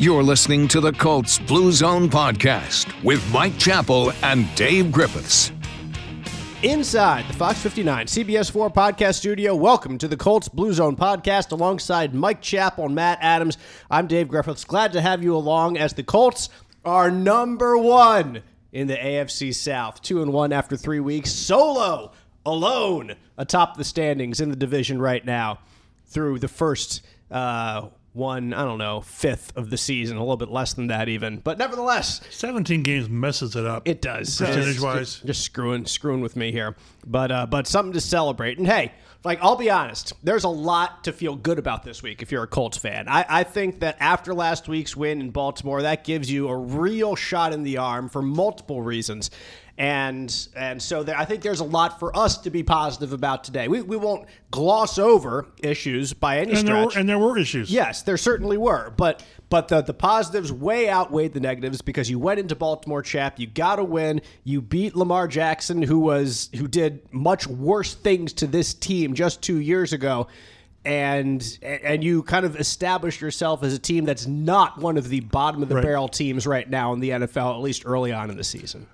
You're listening to the Colts Blue Zone podcast with Mike Chappell and Dave Griffiths. Inside the Fox 59 CBS 4 podcast studio, welcome to the Colts Blue Zone podcast alongside Mike Chappell and Matt Adams. I'm Dave Griffiths. Glad to have you along as the Colts are number one in the AFC South. Two and one after three weeks. Solo, alone, atop the standings in the division right now through the first uh, one, I don't know, fifth of the season, a little bit less than that even. But nevertheless, 17 games messes it up. it does. Percentage wise. Just, just screwing screwing with me here. But uh, but something to celebrate. And hey, like I'll be honest, there's a lot to feel good about this week if you're a Colts fan. I, I think that after last week's win in Baltimore, that gives you a real shot in the arm for multiple reasons. And and so there, I think there's a lot for us to be positive about today. We, we won't gloss over issues by any and, there stretch. were, and there were issues. Yes, there certainly were, but but the the positives way outweighed the negatives because you went into Baltimore, chap. You got a win. You beat Lamar Jackson, who was who did much worse things to this team just two years ago. And and you kind of established yourself as a team that's not one of the bottom of the Right. barrel teams right now in the NFL, at least early on in the season.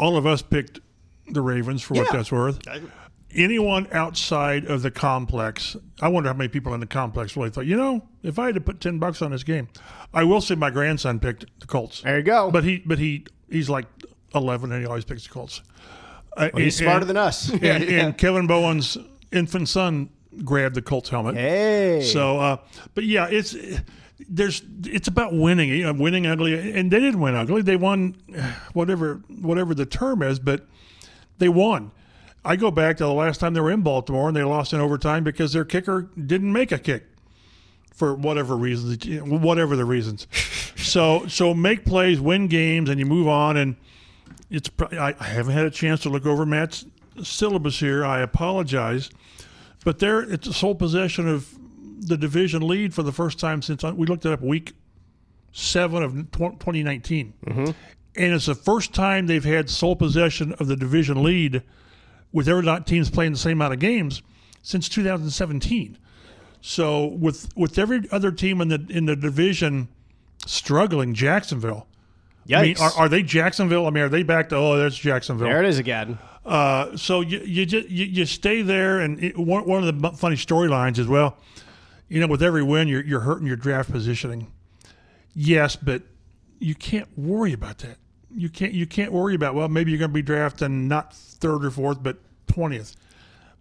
All of us picked the Ravens for what that's worth. Anyone outside of the complex, I wonder how many people in the complex really thought, you know, if I had to put 10 bucks on this game, I will say my grandson picked the Colts. There you go. But he but he he's like 11 and he always picks the Colts. Uh, He's and- smarter than us. And, and Kevin Bowen's infant son grabbed the Colts helmet. Hey. So, uh, but yeah, it's there's it's about winning. You know, winning ugly, and they didn't win ugly. They won, whatever whatever the term is, but they won. I go back to the last time they were in Baltimore and they lost in overtime because their kicker didn't make a kick for whatever reasons, whatever the reasons. so so make plays, win games, and you move on. And it's pro- I, I haven't had a chance to look over Matt's syllabus here. I apologize, but there it's a sole possession of the division lead for the first time since we looked it up week seven of tw- 2019, and it's the first time they've had sole possession of the division lead with every not teams playing the same amount of games since 2017. So with with every other team in the in the division struggling, Jacksonville. I mean, are, are they Jacksonville? I mean, are they back to oh, there's Jacksonville? there it is again. Uh, so you you, just, you you stay there, and it, one one of the funny storylines is well, you know, with every win, you're you're hurting your draft positioning. Yes, but you can't worry about that. You can't you can't worry about well, maybe you're going to be drafting not third or fourth, but twentieth.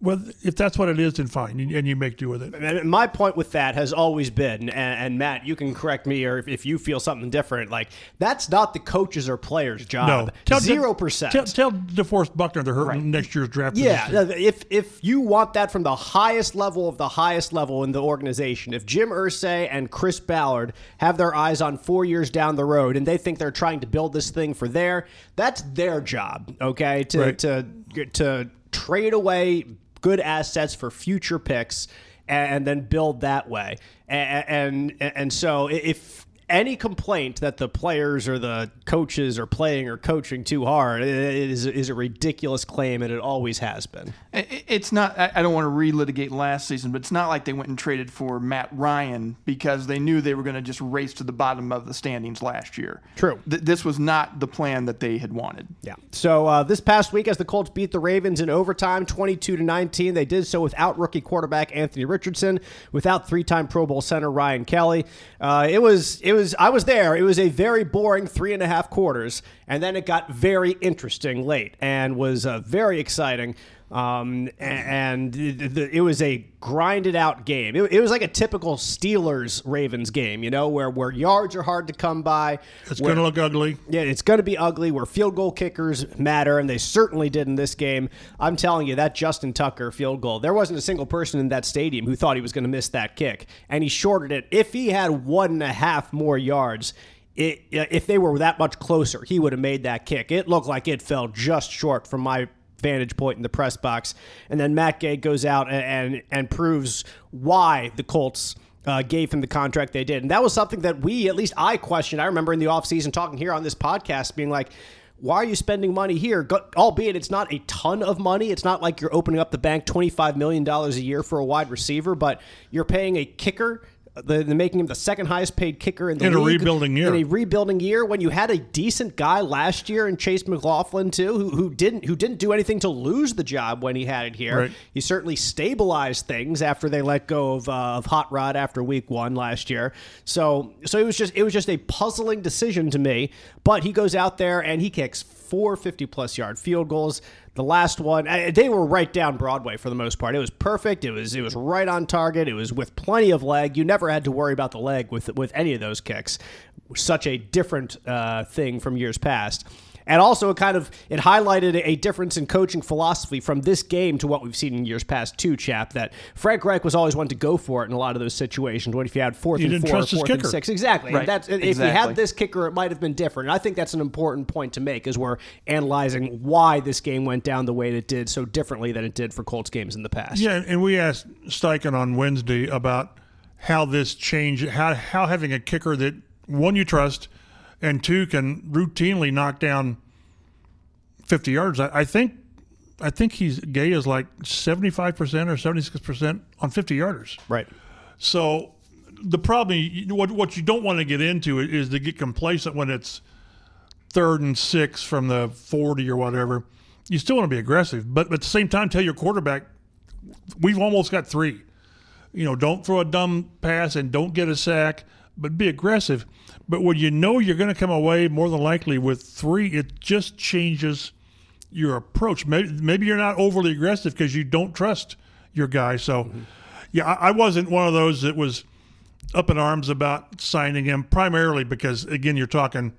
Well, if that's what it is, then fine, and you make do with it. And my point with that has always been, and, and Matt, you can correct me, or if, if you feel something different, like that's not the coaches or players' job. No, zero percent. Tell, tell DeForest Buckner they're hurting next year's draft. Yeah, position. if if you want that from the highest level of the highest level in the organization, if Jim Irsay and Chris Ballard have their eyes on four years down the road and they think they're trying to build this thing for their, that's their job. Okay, to Right. to to trade away good assets for future picks and, then build that way. And, and and so if any complaint that the players or the coaches are playing or coaching too hard is is a ridiculous claim, and it always has been. It's not. I I don't want to relitigate last season, but it's not like they went and traded for Matt Ryan because they knew they were going to just race to the bottom of the standings last year. True. Th- this was not the plan that they had wanted. Yeah. So uh, this past week, as the Colts beat the Ravens in overtime, twenty-two to nineteen, they did so without rookie quarterback Anthony Richardson, without three-time Pro Bowl center Ryan Kelly. Uh, it was, it was. I was there. It was a very boring three and a half quarters, and then it got very interesting late, and was uh, very exciting. Um, and it, was a grinded out game. It, it was like a typical Steelers Ravens game, you know, where where yards are hard to come by. it's going to look ugly. yeah, it's going to be ugly where field goal kickers matter, and they certainly did in this game. I'm telling you, that Justin Tucker field goal, there wasn't a single person in that stadium who thought he was going to miss that kick, and he shorted it. If he had one and a half more yards, it, if they were that much closer, he would have made that kick. It looked like it fell just short from my vantage point in the press box. And then Matt Gay goes out and and, and proves why the Colts uh, gave him the contract they did. And that was something that we, at least I questioned. I remember in the offseason talking here on this podcast, being like, why are you spending money here? Go, albeit it's not a ton of money. It's not like you're opening up the bank $25 million a year for a wide receiver, but you're paying a kicker the, the making him the second highest paid kicker in the In a rebuilding year. In a rebuilding year, when you had a decent guy last year in Chase McLaughlin too, who, who didn't who didn't do anything to lose the job when he had it here. Right. He certainly stabilized things after they let go of, uh, of Hot Rod after Week One last year. So so it was just it was just a puzzling decision to me. But he goes out there and he kicks four 50 plus yard field goals. The last one, they were right down Broadway for the most part. It was perfect. It was it was right on target. It was with plenty of leg. You never had to worry about the leg with with any of those kicks. Such a different uh, thing from years past. And also, it kind of it highlighted a difference in coaching philosophy from this game to what we've seen in years past too. Chap that Frank Reich was always one to go for it in a lot of those situations. What if you had fourth He and didn't four, trust and six, exactly. Right. And that's if Exactly. you had this kicker, it might have been different. And I think that's an important point to make as we're analyzing why this game went down the way it did so differently than it did for Colts games in the past. Yeah, and we asked Steichen on Wednesday about how this changed, how how having a kicker that one you trust, and two can routinely knock down fifty yards. I, I think, I think he's Gay is like seventy five percent or seventy six percent on fifty yarders. Right. So the problem, what what you don't want to get into is to get complacent when it's third and six from the forty or whatever. You still want to be aggressive, but at the same time, tell your quarterback, we've almost got three. You know, don't throw a dumb pass and don't get a sack, but be aggressive. But when you know you're going to come away more than likely with three, it just changes your approach. Maybe, maybe you're not overly aggressive because you don't trust your guy. So, yeah, I, I wasn't one of those that was up in arms about signing him, primarily because, again, you're talking,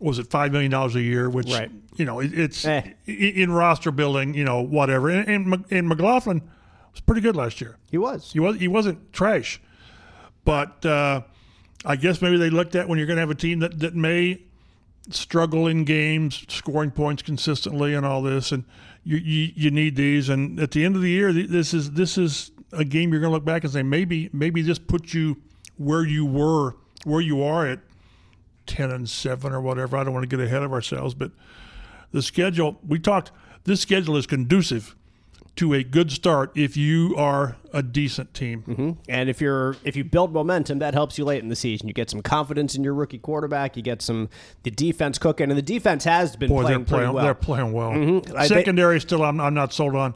was it $5 million a year, which, Right. you know, it, it's Eh. in roster building, you know, whatever. And, and, and McLaughlin was pretty good last year. He was. He was he wasn't trash, but uh, I guess maybe they looked at when you're going to have a team that, that may struggle in games, scoring points consistently, and all this, and you, you you need these. And at the end of the year, this is this is a game you're going to look back and say maybe maybe this put you where you were, where you are at ten and seven or whatever. I don't want to get ahead of ourselves, but the schedule we talked. This schedule is conducive to a good start if you are a decent team. Mm-hmm. And if you're if you build momentum, that helps you late in the season. You get some confidence in your rookie quarterback. You get some the defense cooking, and the defense has been Boy, playing they're playing. well. They're playing well. Mm-hmm. They- Secondary still, I'm, I'm not sold on.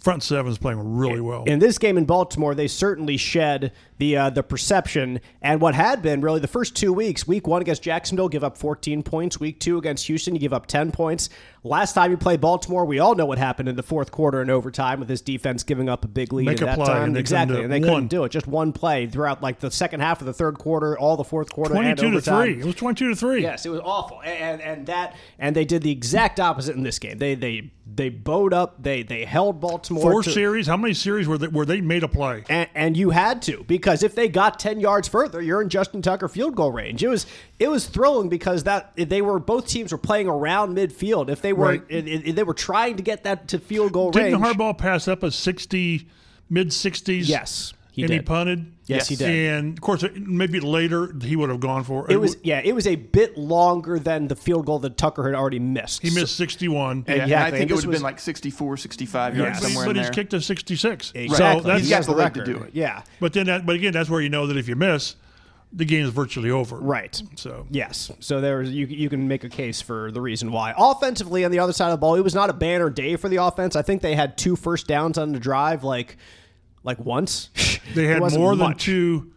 Front seven is playing really well. in this game in Baltimore, they certainly shed the uh, the perception and what had been really the first two weeks. Week one against Jacksonville, give up 14 points. Week two against Houston, you give up 10 points. Last time you played Baltimore, we all know what happened in the fourth quarter and overtime with this defense giving up a big lead Make at a that play, time. and exactly, and they One. couldn't do it. Just one play throughout like the second half of the third quarter, all the fourth quarter, and Twenty-two to three. It was twenty-two to three. Yes, it was awful, and and that and they did the exact opposite in this game. They they they bowed up. They they held Baltimore Four to- series. How many series were they, were they made a play? and, and you had to because if they got 10 yards further you're in justin tucker field goal range it was it was thrilling because that they were both teams were playing around midfield if they were Right. it, it- they were trying to get that to field goal range. Didn't range Harbaugh pass up a sixty, mid sixties? yes he and he punted. Yes, he did. And of course, maybe later he would have gone for it was yeah it was a bit longer than the field goal that tucker had already missed He missed sixty-one. And- Yeah, and I think and it would have was- been like 64, 65 yards Yes. but, somewhere but in he's there. kicked a sixty-six. exactly So that's He's He got has the leg to do it. yeah But then, that, but again, that's where you know that if you miss, the game is virtually over. right So Yes. So there's you you can make a case for the reason why. Offensively on the other side of the ball, it was not a banner day for the offense. I think they had two first downs on the drive like like once. they had more than much. two,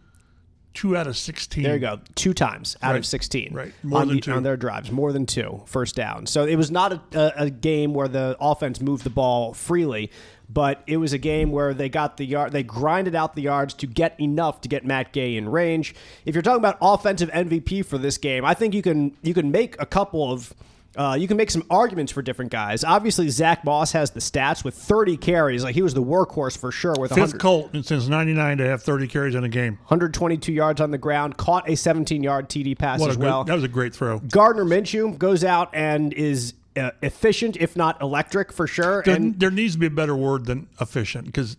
two out of sixteen. There you go. Two times out Right. of 16. Right. More on, than the- two. on their drives. More than two first down. So it was not a, a, a game where the offense moved the ball freely, but it was a game where they got the yard, they grinded out the yards to get enough to get Matt Gay in range. If you're talking about offensive MVP for this game, I think you can you can make a couple of uh, you can make some arguments for different guys. Obviously, Zach Moss has the stats with 30 carries. Like he was the workhorse for sure with Fifth 100, Colt since '99 to have 30 carries in a game. 122 yards on the ground. Caught a 17 yard TD pass What as good, well. that was a great throw. Gardner Minshew goes out and is uh, efficient, if not electric, for sure. There, And there needs to be a better word than efficient because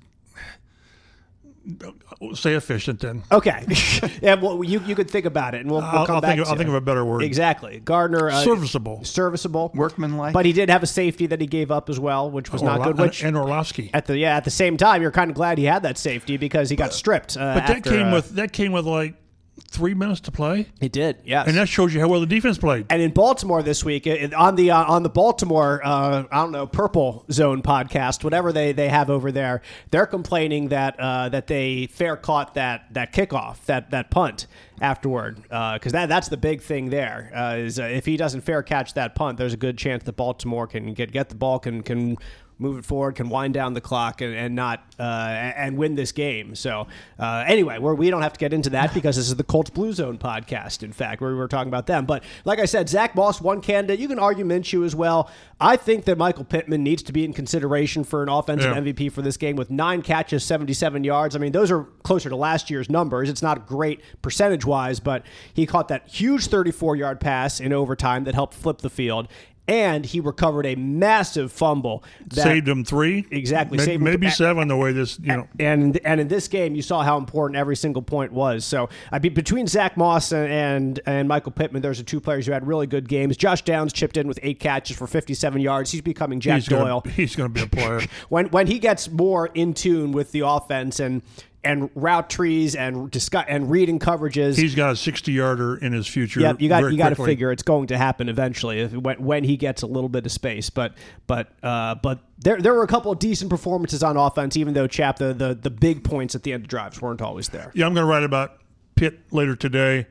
Say efficient then. Okay. yeah, well, you, you could think about it, and we'll, we'll I'll, come I'll back think, to I'll think of a better word. Exactly. Gardner. Uh, Serviceable. Serviceable. Workmanlike. But he did have a safety that he gave up as well, which was not good. Which and Orlovsky. at the yeah at the same time, you're kind of glad he had that safety because he got stripped. Uh, But that after, came uh, with that came with like three minutes to play, it did yes. and that shows you how well the defense played. And in Baltimore this week, it- on the uh, on the Baltimore, uh, I don't know, Purple Zone podcast, whatever they, they have over there, they're complaining that uh, that they fair caught that that kickoff, that that punt afterward, because that that's the big thing there. Uh, is uh, if he doesn't fair catch that punt, there's a good chance that Baltimore can get get the ball, can can move it forward, can wind down the clock, and, and not uh, and win this game. So uh, anyway, we're, we don't have to get into that because this is the Colts Blue Zone podcast. In fact, where we were talking about them. But like I said, Zach Moss, one candidate. You can argue Minshew as well. I think that Michael Pittman needs to be in consideration for an offensive Yeah. MVP for this game with nine catches, 77 yards. I mean, those are closer to last year's numbers. It's not great percentage wise, but he caught that huge 34 yard pass in overtime that helped flip the field. And he recovered a massive fumble that saved him three, Exactly, Maybe, saved him- maybe seven. The way this, you know, and and in this game, you saw how important every single point was. So I mean, between Zach Moss and, and and Michael Pittman, there's the two players who had really good games. Josh Downs chipped in with eight catches for 57 yards. He's becoming Jack he's Doyle. gonna, he's going to be a player. When when he gets more in tune with the offense and and route trees and discuss and reading coverages. he's got a sixty-yarder in his future. Yep, you got you got to figure it's going to happen eventually if, when, when he gets a little bit of space. But but uh, but there there were a couple of decent performances on offense, even though Chap the, the the big points at the end of drives weren't always there. Yeah, I'm going to write about Pitt later today,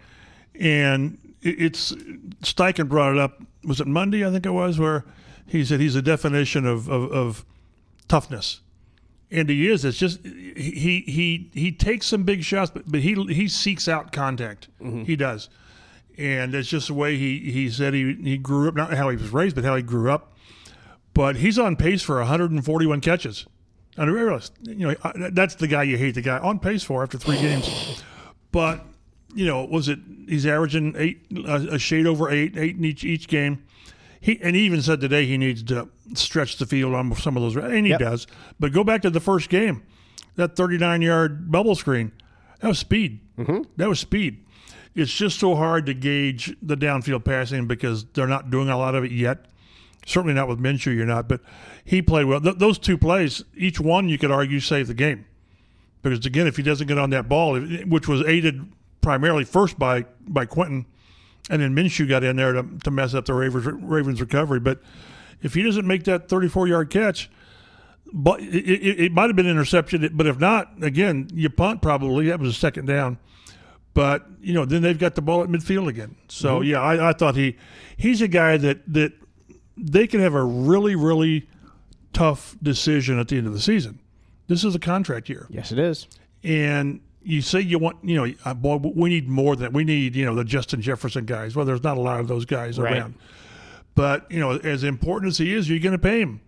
and it's Steichen brought it up. Was it Monday? I think it was where he said he's a definition of of, of toughness, and he is. It's just he he he takes some big shots, but but he he seeks out contact. Mm-hmm. He does, and it's just the way he he said he he grew up. Not how he was raised, but how he grew up. But he's on pace for 141 catches. I realize, you know, that's the guy you hate. The guy on pace for after three games. But you know, was it? He's averaging eight, a, a shade over eight, eight in each each game. He and he even said today he needs to stretch the field on some of those, and he Yep. does. But go back to the first game, that 39 yard bubble screen, that was speed. Mm-hmm. That was speed. It's just so hard to gauge the downfield passing because they're not doing a lot of it yet. Certainly not with Minshew, you're not. But he played well. Th- those two plays, each one you could argue saved the game because again, if he doesn't get on that ball, which was aided primarily first by by Quentin, and then Minshew got in there to, to mess up the Ravens Ravens recovery. But if he doesn't make that 34 yard catch, but it, it, it might have been intercepted. But if not, again, you punt probably. That was a second down. But you know, then they've got the ball at midfield again. So yeah, I, I thought he he's a guy that that they can have a really really tough decision at the end of the season. This is a contract year Yes, it is. and you say you want, you know, uh, boy, we need more than we need, you know, the Justin Jefferson guys. Well, there's not a lot of those guys Right. around. But you know, as important as he is, you're going to pay him.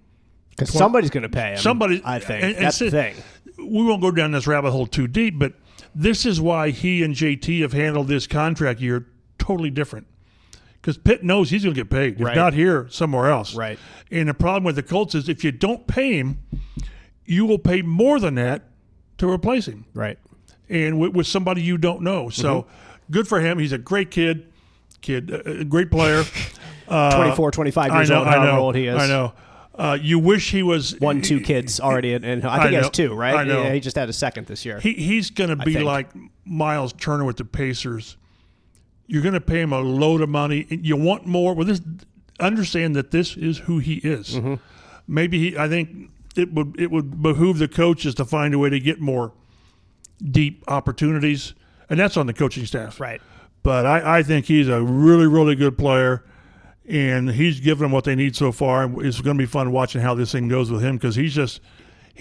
Because somebody's going to pay him. Somebody, I think and- and that's the thing. We won't go down this rabbit hole too deep, but this is why he and JT have handled this contract year totally different. Because Pitt knows he's going to get paid, if Right. not here, somewhere else. Right. And the problem with the Colts is if you don't pay him, you will pay more than that to replace him Right. and with, with somebody you don't know. So Mm-hmm. good for him. He's a great kid, kid, uh, a great player. Uh, 24, 25 years know, old, I however old he is. I know. Uh, you wish he was One, two kids already, and, and I think I he has two, right? I know. Yeah, he just had a second this year. He, he's going to be like Myles Turner with the Pacers. You're going to pay him a load of money. You want more. Well, this understand that this is who he is. Mm-hmm. Maybe he. I think it would it would behoove the coaches to find a way to get more deep opportunities, and that's on the coaching staff. right. But I, I think he's a really, really good player, and he's given them what they need so far. It's going to be fun watching how this thing goes with him because he's just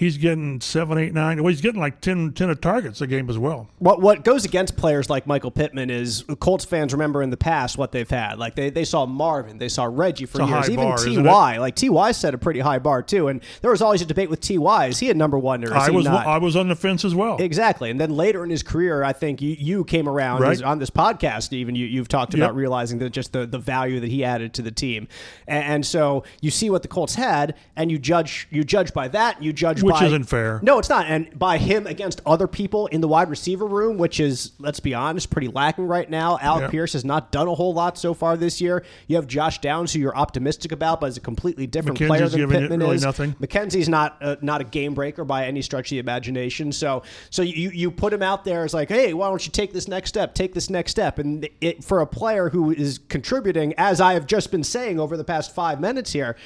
he's getting seven, eight, nine. Well, he's getting like 10, 10 of targets a game as well. What what goes against players like Michael Pittman is Colts fans remember in the past what they've had. Like they, they saw Marvin, they saw Reggie for years, even bar, Ty. Like Ty set a pretty high bar too, and there was always a debate with Ty. Is he a number one or is I he was not? I was on the fence as well. Exactly, and then later in his career, I think you, you came around Right. on this podcast. Even you, you've talked Yep. about realizing that just the, the value that he added to the team, and, and so you see what the Colts had, and you judge you judge by that. You judge With Which by- isn't fair. No, it's not. And by him against other people in the wide receiver room, which is, let's be honest, pretty lacking right now. Alec Yeah. Pierce has not done a whole lot so far this year. You have Josh Downs, who you're optimistic about, but is a completely different player McKenzie's than giving it Pittman really is. nothing. McKenzie's not uh, not a game breaker by any stretch of the imagination. So so you you put him out there as like, hey, why don't you take this next step? Take this next step. And it, for a player who is contributing, as I have just been saying over the past five minutes here.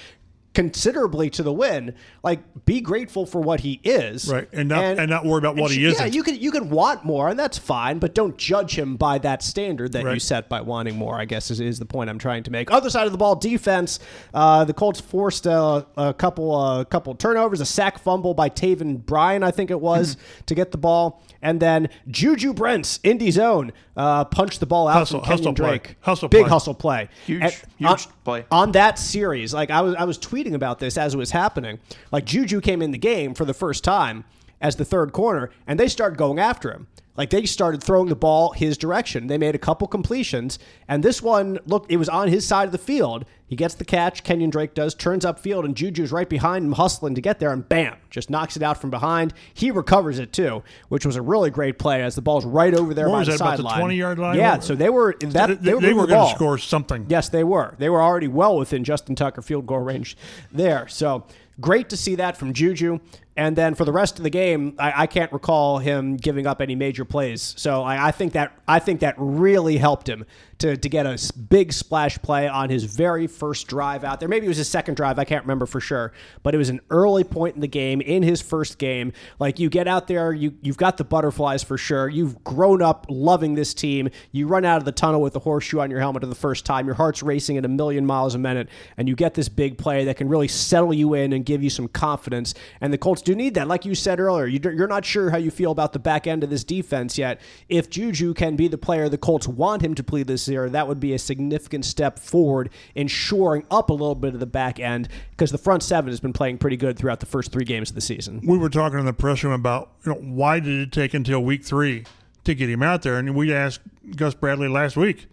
Considerably to the win, like be grateful for what he is, Right, and not- and not worry about what he isn't. you can you can want more, and that's fine, but don't judge him by that standard that you set by wanting more. I guess is, is the point I'm trying to make. Other side of the ball, defense. Uh, the Colts forced a, a couple a couple turnovers, a sack fumble by Taven Bryan, I think it was, Mm-hmm. to get the ball, and then Juju Brents, Indy zone, uh, punched the ball out Hustle- from Kenyon hustle play. Drake. Hustle big play. hustle play, Huge- And huge on- play. on that series. Like I was, I was tweeting about this as it was happening. Like Juju came in the game for the first time as the third corner, and they start going after him. Like they started throwing the ball his direction. They made a couple completions, and this one looked it was on his side of the field. He gets the catch, Kenyon Drake does, turns upfield, and Juju's right behind him, hustling to get there, and bam, just knocks it out from behind. He recovers it too, which was a really great play as the ball's right over there What by was the that, about the sideline. 20-yard line? Yeah, so they were that they, they, were they moving were going to score something. Yes, they were. They were already well within Justin Tucker field goal range there. So great to see that from Juju. And then for the rest of the game, I, I can't recall him giving up any major plays. So I, I think that I think that really helped him to, to get a big splash play on his very first drive out there. Maybe it was his second drive. I can't remember for sure, but it was an early point in the game in his first game. Like you get out there, you you've got the butterflies for sure. You've grown up loving this team. You run out of the tunnel with the horseshoe on your helmet for the first time. Your heart's racing at a million miles a minute, and you get this big play that can really settle you in and give you some confidence. And the Colts do need that, like you said earlier. You, you're not sure how you feel about the back end of this defense yet. If Juju can be the player the Colts want him to play this year, that would be a significant step forward in shoring up a little bit of the back end because the front seven has been playing pretty good throughout the first three games of the season. we were talking in the press room about you know why did it take until week three to get him out there, and we asked Gus Bradley last week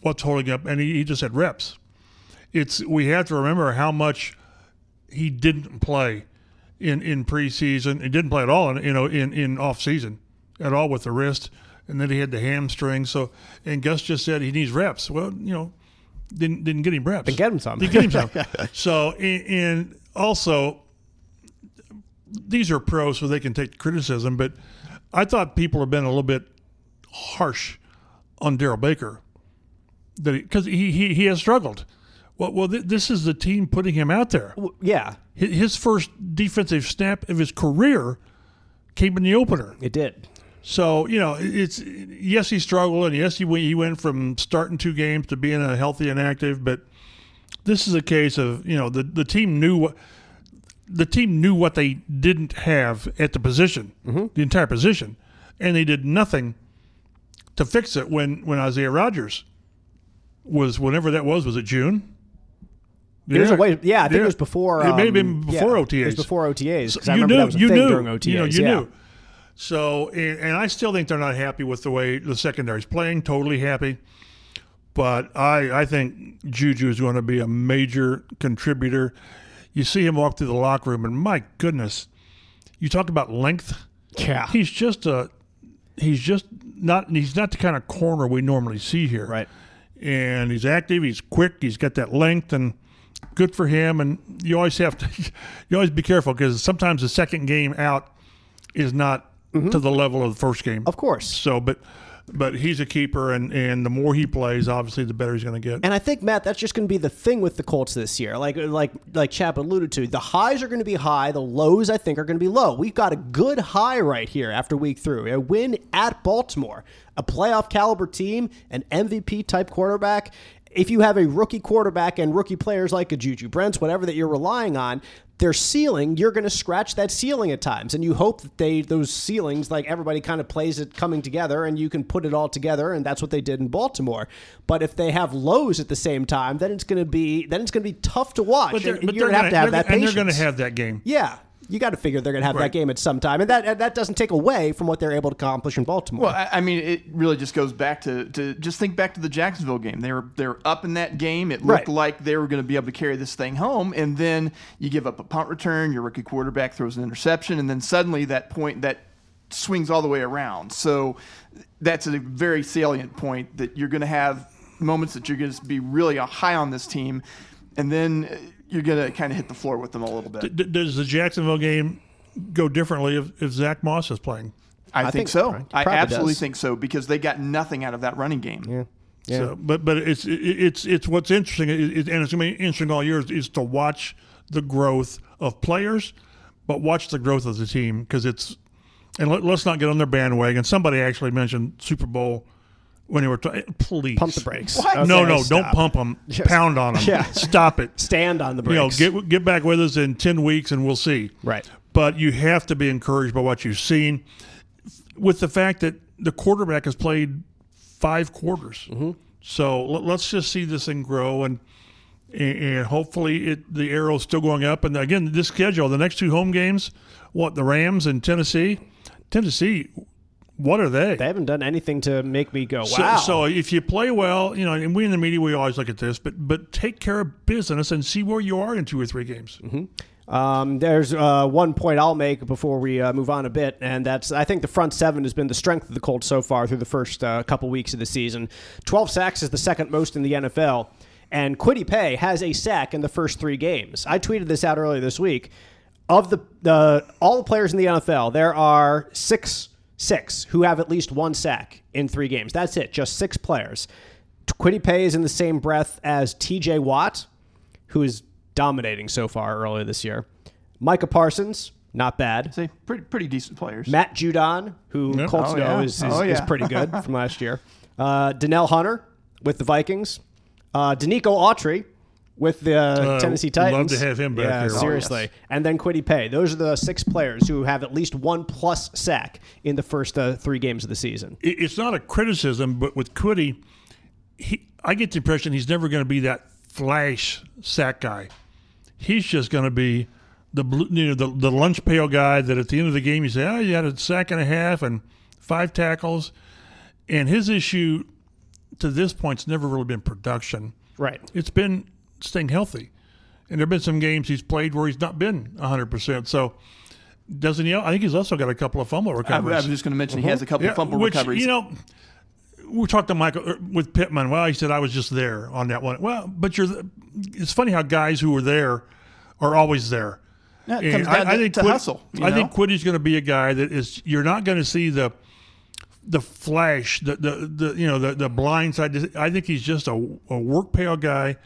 what's holding up, and he, he just said reps. It's we have to remember how much he didn't play in in preseason. He didn't play at all, in, you know, in in off season at all with the wrist, and then he had the hamstring. So, and Gus just said he needs reps. Well, you know, didn't didn't get him reps. get him some. Didn't get him some. so, and, and also these are pros, so they can take criticism. But I thought people have been a little bit harsh on Darrell Baker that because he, he he has struggled. Well, well, th- this is the team putting him out there. Yeah, Hi- His first defensive snap of his career came in the opener. it did. So you know, it's yes, he struggled, and yes, he went, he went from starting two games to being a healthy and active. But this is a case of you know the the team knew what the team knew what they didn't have at the position, the entire position, and they did nothing to fix it. When when Isaiah Rodgers was whenever that was, was it June? It was a way, yeah, I think it was before. It may have been um, before yeah, OTAs. It was before OTAs I you knew, that was a you knew, during OTAs. You know, you yeah. knew. So, and, and I still think they're not happy with the way the secondary's playing. Totally happy, but I I think Juju is going to be a major contributor. You see him walk through the locker room, and my goodness, you talk about length. Yeah. He's just a he's just not he's not the kind of corner we normally see here. Right. And he's active, he's quick, he's got that length and good for him and you always have to you always be careful because sometimes the second game out is not Mm-hmm. to the level of the first game. Of course. So but but he's a keeper and and the more he plays obviously the better he's going to get. And I think Matt, that's just going to be the thing with the Colts this year. Like like like Chap alluded to, the highs are going to be high, the lows I think are going to be low. We've got a good high right here after week through. A win at Baltimore, a playoff caliber team, an MVP type quarterback. If you have a rookie quarterback and rookie players like a Juju Brents, whatever that you're relying on, their ceiling, you're going to scratch that ceiling at times, and you hope that they those ceilings, like everybody kind of plays it coming together, and you can put it all together, and that's what they did in Baltimore. But if they have lows at the same time, then it's going to be then it's going to be tough to watch. But and you're going to have to have that and patience. they're going to have that game. yeah. You got to figure they're going to have that game at some time, and that that doesn't take away from what they're able to accomplish in Baltimore. Well, I, I mean, it really just goes back to, to just think back to the Jacksonville game. They were they were up in that game. It looked Right. like they were going to be able to carry this thing home, and then you give up a punt return. Your rookie quarterback throws an interception, and then suddenly that point that swings all the way around. So that's a very salient point that you're going to have moments that you're going to be really high on this team, and then you're going to kind of hit the floor with them a little bit. D- does the Jacksonville game go differently if, if Zach Moss is playing? I, think think so. right. I absolutely does. think so because they got nothing out of that running game. yeah. Yeah. So, but but it's it's it's what's interesting, it, it- and it's going to be interesting all year is, is to watch the growth of players, but watch the growth of the team because it's and let, us not get on their bandwagon. Somebody actually mentioned Super Bowl when they were t- please Pump the brakes. What? Okay, no, no, stop. don't pump them. Pound on them. Yeah. Stop it. Stand on the brakes. You know, brakes. get get back with us in ten weeks, and we'll see. Right. But you have to be encouraged by what you've seen, with the fact that the quarterback has played five quarters. Mm-hmm. So let, let's just see this thing grow, and and, and hopefully it the arrow's still going up. And again, this schedule, the next two home games, what the Rams and Tennessee, Tennessee, what are they? they haven't done anything to make me go, So, wow. so if you play well, you know, and we in the media we always look at this, but but take care of business and see where you are in two or three games. Um, there's uh, one point I'll make before we uh, move on a bit, and that's I think the front seven has been the strength of the Colts so far through the first uh, couple weeks of the season. Twelve sacks is the second most in the NFL, and Kwity Paye has a sack in the first three games. I tweeted this out earlier this week. Of the the all the players in the NFL, there are six six who have at least one sack in three games. That's it, just six players. Kwity Paye is in the same breath as T.J. Watt, who is dominating so far earlier this year. Micah Parsons, not bad. Say pretty pretty decent players. Matt Judon, who Yep. Colts Oh, know yeah. is, is, Oh, is pretty good from last year. Uh, Danielle Hunter with the Vikings. Uh, Denico Autry with the Uh, Tennessee love Titans. to have him back yeah, here. Oh, seriously. yes. And then Kwity Paye. Those are the six players who have at least one plus sack in the first uh, three games of the season. It's not a criticism, but with Kwity, he, I get the impression he's never going to be that flash sack guy. He's just going to be the you know the, the lunch pail guy that at the end of the game you say, oh, you had a sack and a half and five tackles, and his issue to this point's never really been production. Right. It's been staying healthy, and there've been some games he's played where he's not been hundred percent. So doesn't he? I think he's also got a couple of fumble I, I recoveries. was just going to mention he has a couple Yeah, of fumble which, recoveries. You know, we talked to Michael er, with Pittman. Well, he said I was just there on that one. Well, but you're. the- It's funny how guys who are there are always there. Yeah, it comes down to- to Quid- hustle, I know? think Kwity's going to be a guy that is. You're not going to see the the flash, the the, the you know the the blind side. I think he's just a, a work pail guy,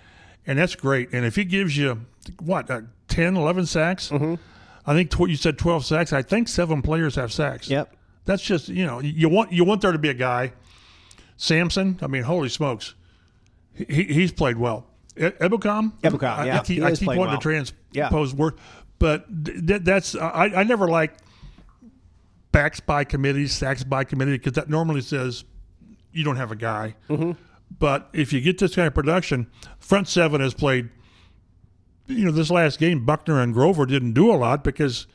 and that's great. And if he gives you what uh, 10, 11 sacks, Mm-hmm. I think tw- you said twelve sacks. I think seven players have sacks. Yep. That's just you know you want you want there to be a guy. Samson, I mean, holy smokes, he, he's played well. E- Ebukam, Ebukam, I, yeah, I keep, I keep wanting well. to transpose Yeah. word, but th- that's I, I never like backs by committee, sacks by committee because that normally says you don't have a guy. Mm-hmm. But if you get this kind of production, front seven has played. You know, this last game, Buckner and Grover didn't do a lot because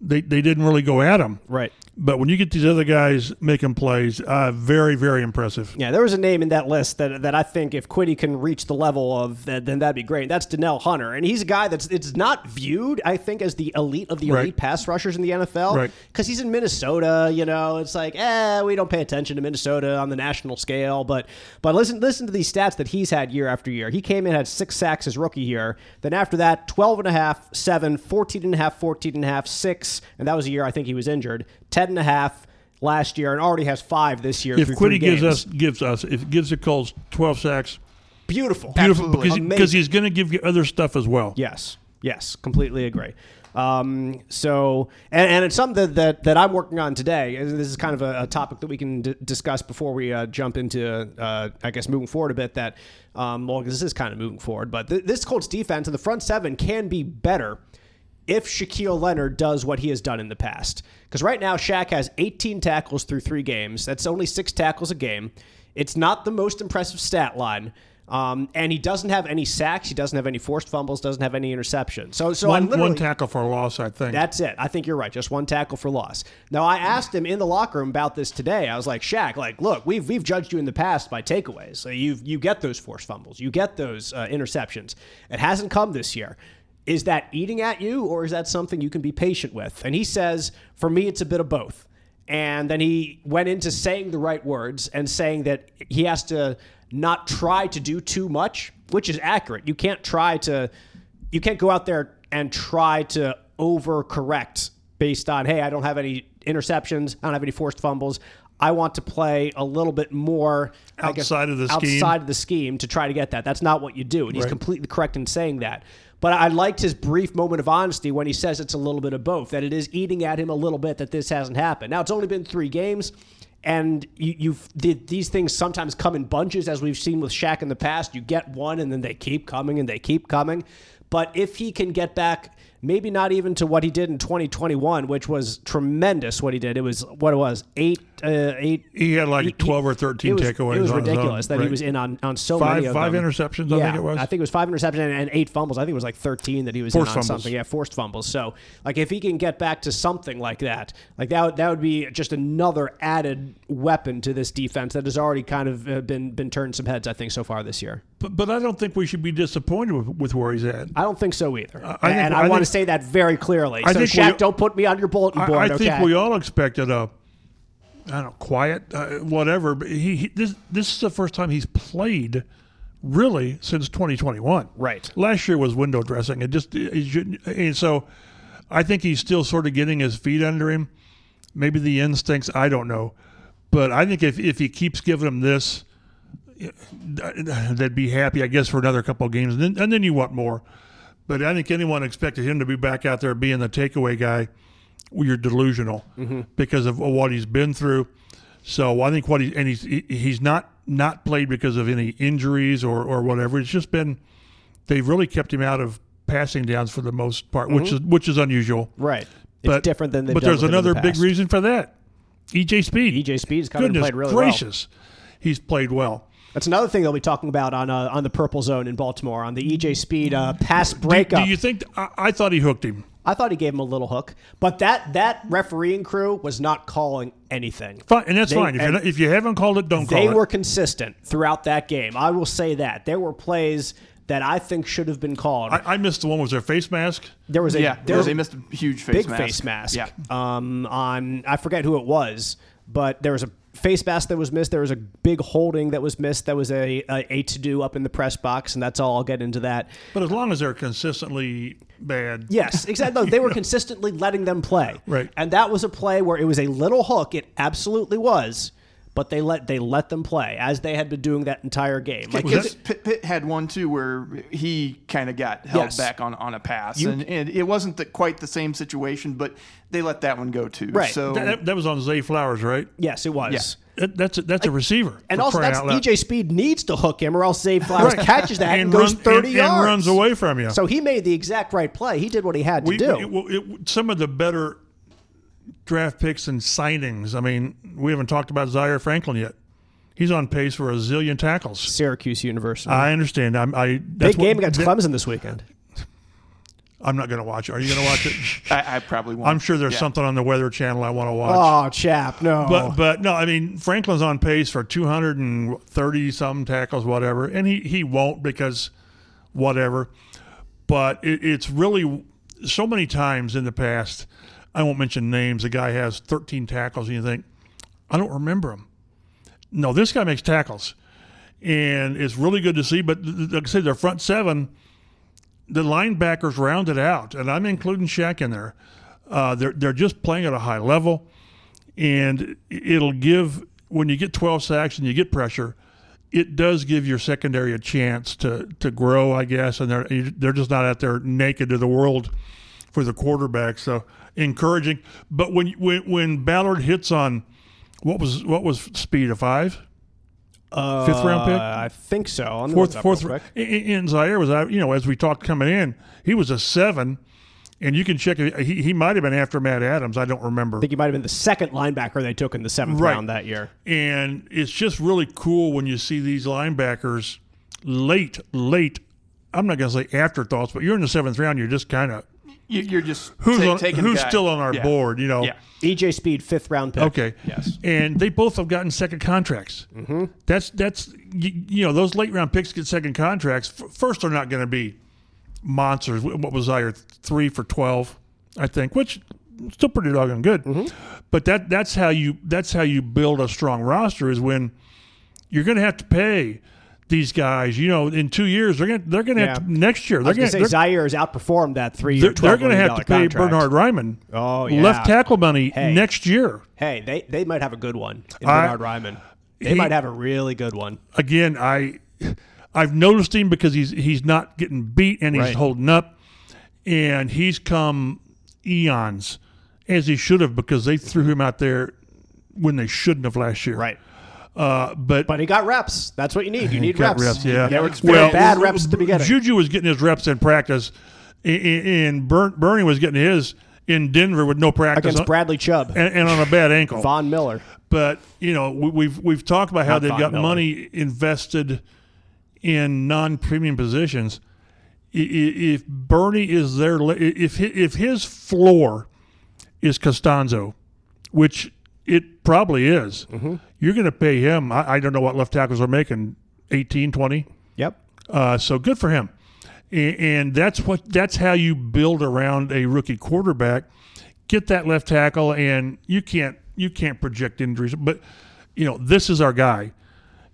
they they didn't really go at him. Right. But when you get these other guys making plays, uh, very, very impressive. Yeah, there was a name in that list that, that I think if Kwity can reach the level of that, then that'd be great. That's Danielle Hunter, and he's a guy that's it's not viewed, I think, as the elite of the Right. elite pass rushers in the NFL, Right. Because he's in Minnesota. You know, it's like, eh, we don't pay attention to Minnesota on the national scale. But but listen listen to these stats that he's had year after year. He came in had six sacks his rookie year. Then after that, 12 and a half, 7, 14 and a half, 14 and a half, 6, and that was a year I think he was injured. 10 and a half last year and already has 5 this year. If Kwity gives us gives us if it gives the Colts twelve sacks, Beautiful. beautiful Absolutely. because he's going to give you other stuff as well. Yes. Yes. Completely agree. Um, so, and, and it's something that, that, that I'm working on today. and This is kind of a, a topic that we can d- discuss before we uh, jump into, uh, I guess, moving forward a bit. That, um, well, this is kind of moving forward, but th- this Colts defense and the front seven can be better if Shaquille Leonard does what he has done in the past. Because right now, Shaq has 18 tackles through three games. That's only six tackles a game. It's not the most impressive stat line, Um, and he doesn't have any sacks. He doesn't have any forced fumbles. Doesn't have any interceptions. So, so One, one tackle for a loss, I think. that's it. I think you're right. Just one tackle for loss. Now I asked him in the locker room about this today. I was like, Shaq, like, look, we've we've judged you in the past by takeaways. So you you get those forced fumbles, you get those uh, interceptions. It hasn't come this year. Is that eating at you, or is that something you can be patient with? And he says, for me, it's a bit of both. And then he went into saying the right words and saying that he has to not try to do too much, which is accurate. You can't try to you can't go out there and try to overcorrect based on hey i don't have any interceptions i don't have any forced fumbles i want to play a little bit more I guess, Outside of the scheme. outside of the scheme to try to get that that's not what you do and he's completely correct in saying that but i liked his brief moment of honesty when he says it's a little bit of both that it is eating at him a little bit that this hasn't happened now it's only been three games and you, you've these things sometimes come in bunches, as we've seen with Shaq in the past. You get one, and then they keep coming, and they keep coming. But if he can get back, maybe not even to what he did in 2021, which was tremendous. What he did, it was what it was eight, uh, eight. he had like he- 12 or 13 it was, takeaways. It was on his own, ridiculous that he was in on, on so Five- many of five them. interceptions, I think it was. I think it was five interceptions and, and eight fumbles. I think it was like 13 that he was Forced in on fumbles. something. Yeah, forced fumbles. So, like, if he can get back to something like that, like that, would- that would be just another added weapon to this defense that has already kind of uh, been been turned some heads. I think so far this year. But, but I don't think we should be disappointed with, with where he's at. I don't think so either. I think- and I, I want to say that very clearly. I so, think Shaq, we- don't put me on your bulletin board. I think okay? we all expected a, I don't know, quiet, uh, whatever. But he, he this this is the first time he's played really since 2021. Right. Last year was window dressing. It just it and so I think he's still sort of getting his feet under him. Maybe the instincts, I don't know, but I think if if he keeps giving him this, they'd be happy, I guess, for another couple of games, and then, and then you want more. But I think anyone expected him to be back out there being the takeaway guy. Well, you're delusional mm-hmm. because of what he's been through. So I think what he and he's he's not not played because of any injuries or or whatever. It's just been they've really kept him out of passing downs for the most part, which mm-hmm. is which is unusual. right. It's But different than but there's in the another big reason for that. EJ Speed. EJ Speed's come and Goodness played really well. gracious, he's played well. That's another thing they'll be talking about on uh, on the purple zone in Baltimore on the EJ Speed uh, pass Do, breakup. do you think? I, I thought he hooked him. I thought he gave him a little hook, but that that refereeing crew was not calling anything. Fine, and that's They- fine. If, you're and not, if you haven't called it, don't call it. They were consistent throughout that game. I will say that there were plays that I think should have been called. I, I missed the one. Was there face mask? there was a Yeah, there was a missed a huge face big mask. face mask. Yeah. Um, on I forget who it was, but there was a face mask that was missed. There was a big holding that was missed. That was a a, a to do up in the press box, and that's all. I'll get into that. But as long as they're consistently bad, Yes, exactly. No, they were consistently letting them play. Right. And that was a play where it was a little hook. It absolutely was. But they let they let them play as they had been doing that entire game. Like Was that- Pitt, Pitt had one too where he kind of got held Yes. back on, on a pass, You- and, and it wasn't the, quite the same situation, but they let that one go too. Right. So that, that was on Zay Flowers, right? yes, it was. Yeah. That, that's a, that's a receiver. And for also, that's out loud. EJ Speed needs to hook him, or else Zay Flowers Right. catches that and, And goes run- thirty and- yards and runs away from you. So he made the exact right play. He did what he had to we, do. we- well, it, some of the better draft picks and signings. I mean, we haven't talked about Zaire Franklin yet. He's on pace for a zillion tackles. Syracuse University. I understand. I'm, I that's Big game what- against that- Clemson this weekend. I'm not going to watch it. Are you going to watch it? I, I probably won't. I'm sure there's Yeah. something on the Weather Channel I want to watch. Oh, chap, no. But but no, I mean Franklin's on pace for 230 some tackles, whatever, and he he won't because whatever. But it, it's really so many times in the past. I won't mention names. The guy has 13 tackles, and you think, I don't remember him. No, this guy makes tackles, and it's really good to see. But like I said, their front seven, the linebackers rounded out, and I'm including Shaq in there. Uh, they're they're just playing at a high level and it'll give when you get 12 sacks and you get pressure it does give your secondary a chance to to grow i guess and they're they're just not out there naked to the world for the quarterback so encouraging but when when when ballard hits on what was what was speed a five fifth round pick Uh, I think so. On fourth fourth real quick. and and Zaire was out you know as we talked coming in he was a seven and you can check he, he might have been after matt adams i don't remember I think he might have been the second linebacker they took in the seventh Right. round that year. And it's just really cool when you see these linebackers late, late. I'm not going to say afterthoughts, but you're in the seventh round. You're just kind of you're just who's ta- on, taking who's a guy. still on our Yeah. board. You know. Yeah. EJ Speed, fifth round pick. Okay. Yes. And they both have gotten second contracts. Mm-hmm. That's that's you, you know those late round picks get second contracts. First, they're not going to be monsters. What was I? Three for twelve, I think, which still pretty doggone good. But that that's how you that's how you build a strong roster is when you're going to have to pay these guys. You know, in two years they're going to they're going to Yeah. have to next year they're going to say Zaire has outperformed that three they're, they're going to have to pay Bernhard Raimann Oh, yeah. left tackle money Hey. next year. Hey, they, they might have a good one in I- Bernhard Raimann. They he- might have a really good one. again, I I've noticed him because he's he's not getting beat and he's Right. holding up, and he's come eons as he should have because they threw him out there when they shouldn't have last year. Right. Uh, but But he got reps. That's what you need. You need reps. reps, yeah. They were Well, bad reps at the beginning. Juju was getting his reps in practice, and, Bernie was getting his in Denver with no practice against Bradley Chubb, and, and on a bad ankle. Von Miller. But you know, we, we've we've talked about how Not they've Von got Miller. money invested in non-premium positions. If Bernie is there, if if his floor is Castonzo, which it probably is, Mm-hmm. you're going to pay him. I, I don't know what left tackles are making, 18, 20. Yep. Uh, so good for him. A- And that's what that's how you build around a rookie quarterback. Get that left tackle, and you can't you can't project injuries. But you know this is our guy,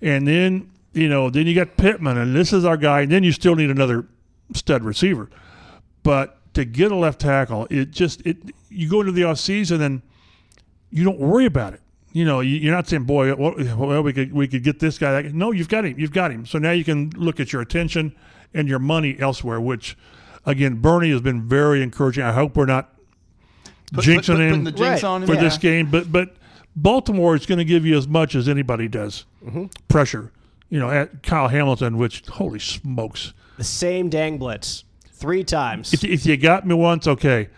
and then you know then you got Pittman, and this is our guy. And then you still need another stud receiver. But to get a left tackle, it just it you go into the offseason and you don't worry about it. You know, you- you're not saying, "Boy, well, well, we could we could get this guy." No, you've got him. You've got him. So now you can look at your attention and your money elsewhere. Which, again, Bernie has been very encouraging. I hope we're not Put- jinxing put- put- him the jinx Right. on him. for this game. But but Baltimore is going to give you as much as anybody does Mm-hmm. pressure. You know, at Kyle Hamilton, which holy smokes, The same dang blitz three times. if, if you got me once, okay.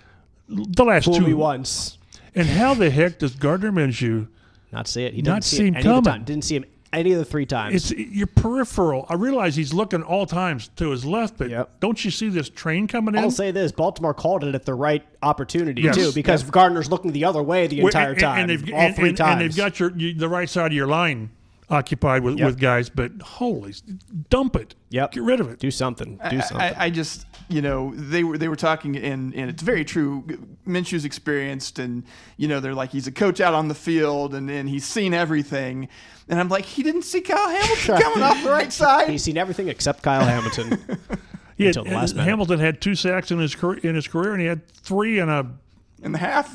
The last Fool two, me once. And how the heck does Gardner Minshew? Not see it. He Not didn't see, see him any of the coming. time. Didn't see him any of the three times. It's your peripheral. I realize he's looking all times to his left, but Yep. don't you see this train coming in? I'll say this: Baltimore called it at the right opportunity Yes. too, because Gardner's looking the other way the entire and- time, and, they've, all and- three and- times. and they've got your you, the right side of your line occupied with, Yep. with guys. But holy, dump it. Yep. get rid of it. do something. Do something. I, I just, you know, they were they were talking, and and it's very true. Minshew's experienced, and you know, they're like he's a coach out on the field, and and he's seen everything. And I'm like, he didn't see Kyle Hamilton coming off the right side. He's seen everything except Kyle Hamilton. He had- until the last minute. Hamilton had two sacks in his career, in his career, and he had three in a. in the half.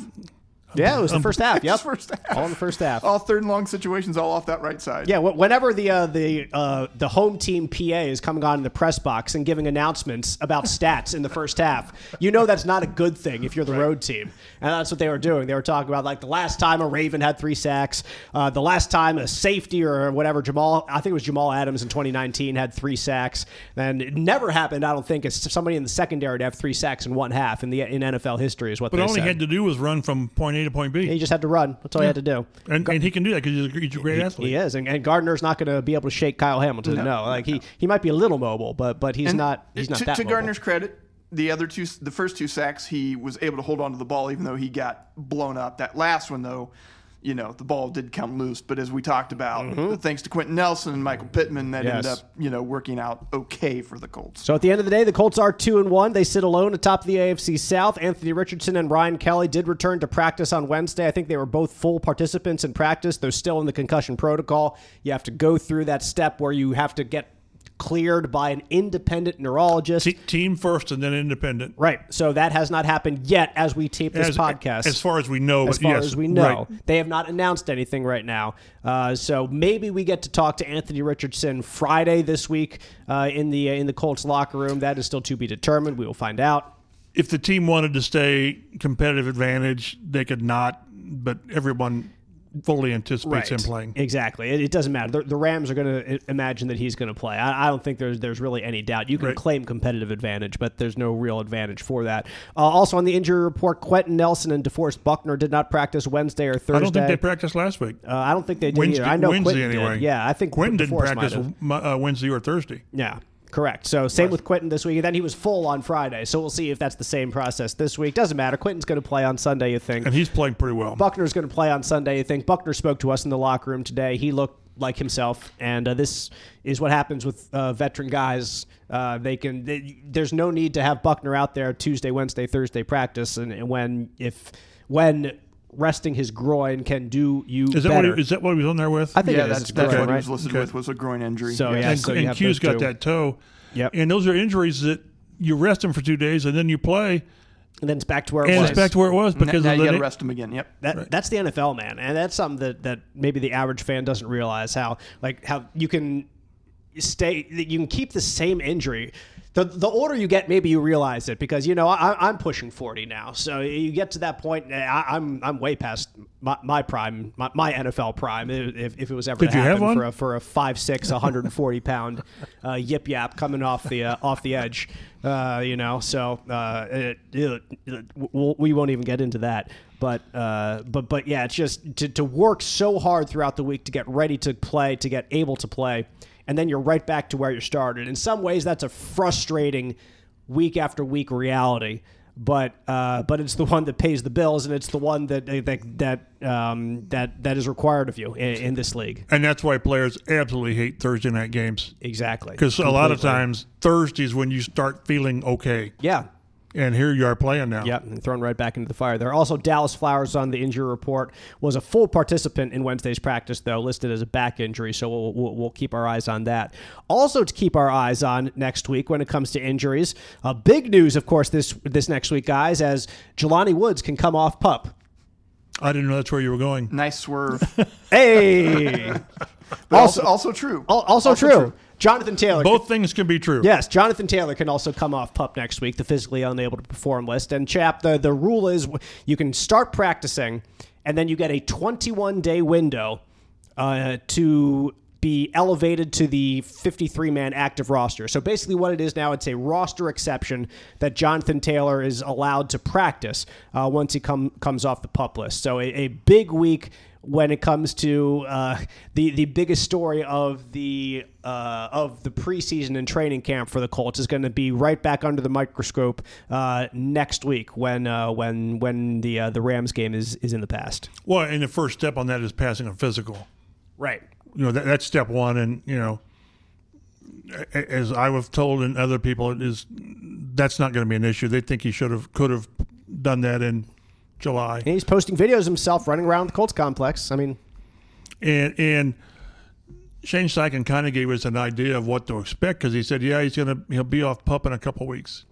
Yeah, it was the first half. Yep, First half. all in the first half. All third and long situations, all off that right side. Yeah, wh- whenever the uh, the uh, the home team PA is coming on in the press box and giving announcements about stats in the first half, you know that's not a good thing if you're the road team. And that's what they were doing. They were talking about like the last time a Raven had three sacks, uh, the last time a safety or whatever Jamal, I think it was Jamal Adams in 2019 had three sacks. And it never happened, I don't think, is somebody in the secondary to have three sacks in one half in the in NFL history is what But they all he said. had to do was run from point A to point B, he just had to run. That's all he had to do. and, and he can do that because he's, a- he's a great athlete. He is, and, and Gardner's not going to be able to shake Kyle Hamilton. No, like he he might be a little mobile, but but he's And not he's not to, that to mobile. Gardner's credit, the other two, the first two sacks, he was able to hold on to the ball, even though he got blown up. That last one, though, you know, the ball did come loose. But as we talked about, thanks to Quenton Nelson and Michael Pittman, that ended Mm-hmm. Up, you know, working out okay for the Colts. So at the end of the day, the Colts are two and one. They sit alone atop the AFC South. Anthony Richardson and Ryan Kelly did return to practice on Wednesday. I think they were both full participants in practice. They're still in the concussion protocol. You have to go through that step where you have to get cleared by an independent neurologist. Te- team first and then independent. Right. So that has not happened yet as we tape this As, podcast. as far as we know, as far yes, as we know. right. They have not announced anything right now. Uh, so maybe we get to talk to Anthony Richardson Friday this week uh, in the in the Colts locker room. That is still to be determined. We will find out. if the team wanted to stay competitive advantage, they could not. But everyone fully anticipates him playing. Exactly. It, it doesn't matter. The, the Rams are going to imagine that he's going to play. I, I don't think there's there's really any doubt. You can Right. claim competitive advantage, but there's no real advantage for that. Uh, also on the injury report, Quenton Nelson and DeForest Buckner did not practice Wednesday or Thursday. I don't think they practiced last week. Uh, I don't think they did Wednesday, either. I know Wednesday Quenton anyway. did. Yeah, I think Quenton didn't practice uh, Wednesday or Thursday. Yeah, correct. So same with Quenton this week, and then he was full on Friday. So we'll see if that's the same process this week. Doesn't matter. Quenton's going to play on Sunday, you think? And he's playing pretty well. Buckner's going to play on Sunday. You think Buckner spoke to us in the locker room today? He looked like himself, and uh, this is what happens with uh, veteran guys. Uh, they can. They, there's no need to have Buckner out there Tuesday, Wednesday, Thursday practice, and, and when if when resting his groin can do you is that better. what he, is that what he was on there with? I think yeah, it is. that's, that's groin, what he was listed Okay. with was a groin injury. So, Yes. yeah, and, so you and have Q's those got two. that toe. Yep. And those are injuries that you rest him for two days and then you play, and then it's back to where it and was. it's back to where it was because now of you got to rest him again. Yep. That that's the NFL, man, and that's something that, that maybe the average fan doesn't realize how like how you can stay you can keep the same injury. The, the older you get, maybe you realize it because you know I, I'm pushing 40 now, so you get to that point. and I, I'm I'm way past my, my prime, my, my NFL prime. If, if it was ever Did to you have happen one? for a for a five six 140 pound uh, yip yap coming off the uh, off the edge, uh, you know. So uh, it, it, it- we'll, we won't even get into that. But uh, but but yeah, it's just to, to work so hard throughout the week to get ready to play, to get able to play, and then you're right back to where you started. In some ways, that's a frustrating week after week reality. But uh, but it's the one that pays the bills, and it's the one that that that um, that that is required of you in, in this league. and that's why players absolutely hate Thursday night games Exactly. because a lot of times Thursdays when you start feeling okay, Yeah. And here you are playing now. Yep, and thrown right back into the fire there. Also, Dallas Flowers on the injury report was a full participant in Wednesday's practice, though listed as a back injury. So we'll, we'll, we'll keep our eyes on that. Also, to keep our eyes on next week when it comes to injuries, uh, big news, of course, this this next week, guys, as Jelani Woods can come off pup. I didn't know that's where you were going. Nice swerve. Hey, But also, also true. Al- also, true. Jonathan Taylor. Both things can be true. Yes, Jonathan Taylor can also come off pup next week, the physically unable to perform list. And chap, the the rule is you can start practicing, and then you get a 21 day window uh, to be elevated to the 53 man active roster. So basically, what it is now, it's a roster exception that Jonathan Taylor is allowed to practice uh, once he come comes off the pup list. So a, a big week when it comes to uh, the the biggest story of the uh, of the preseason and training camp for the Colts is going to be right back under the microscope uh, next week when uh, when when the uh, the Rams game is is in the past. Well, and the first step on that is passing a physical. Right. You know that, that's step one, and you know, as I was told and other people, it is that's not going to be an issue. They think he should have, could have done that in July. And he's posting videos of himself running around the Colts complex. I mean, and and Shane Steichen kind of gave us an idea of what to expect because he said, yeah, he's gonna he'll be off pup in a couple weeks.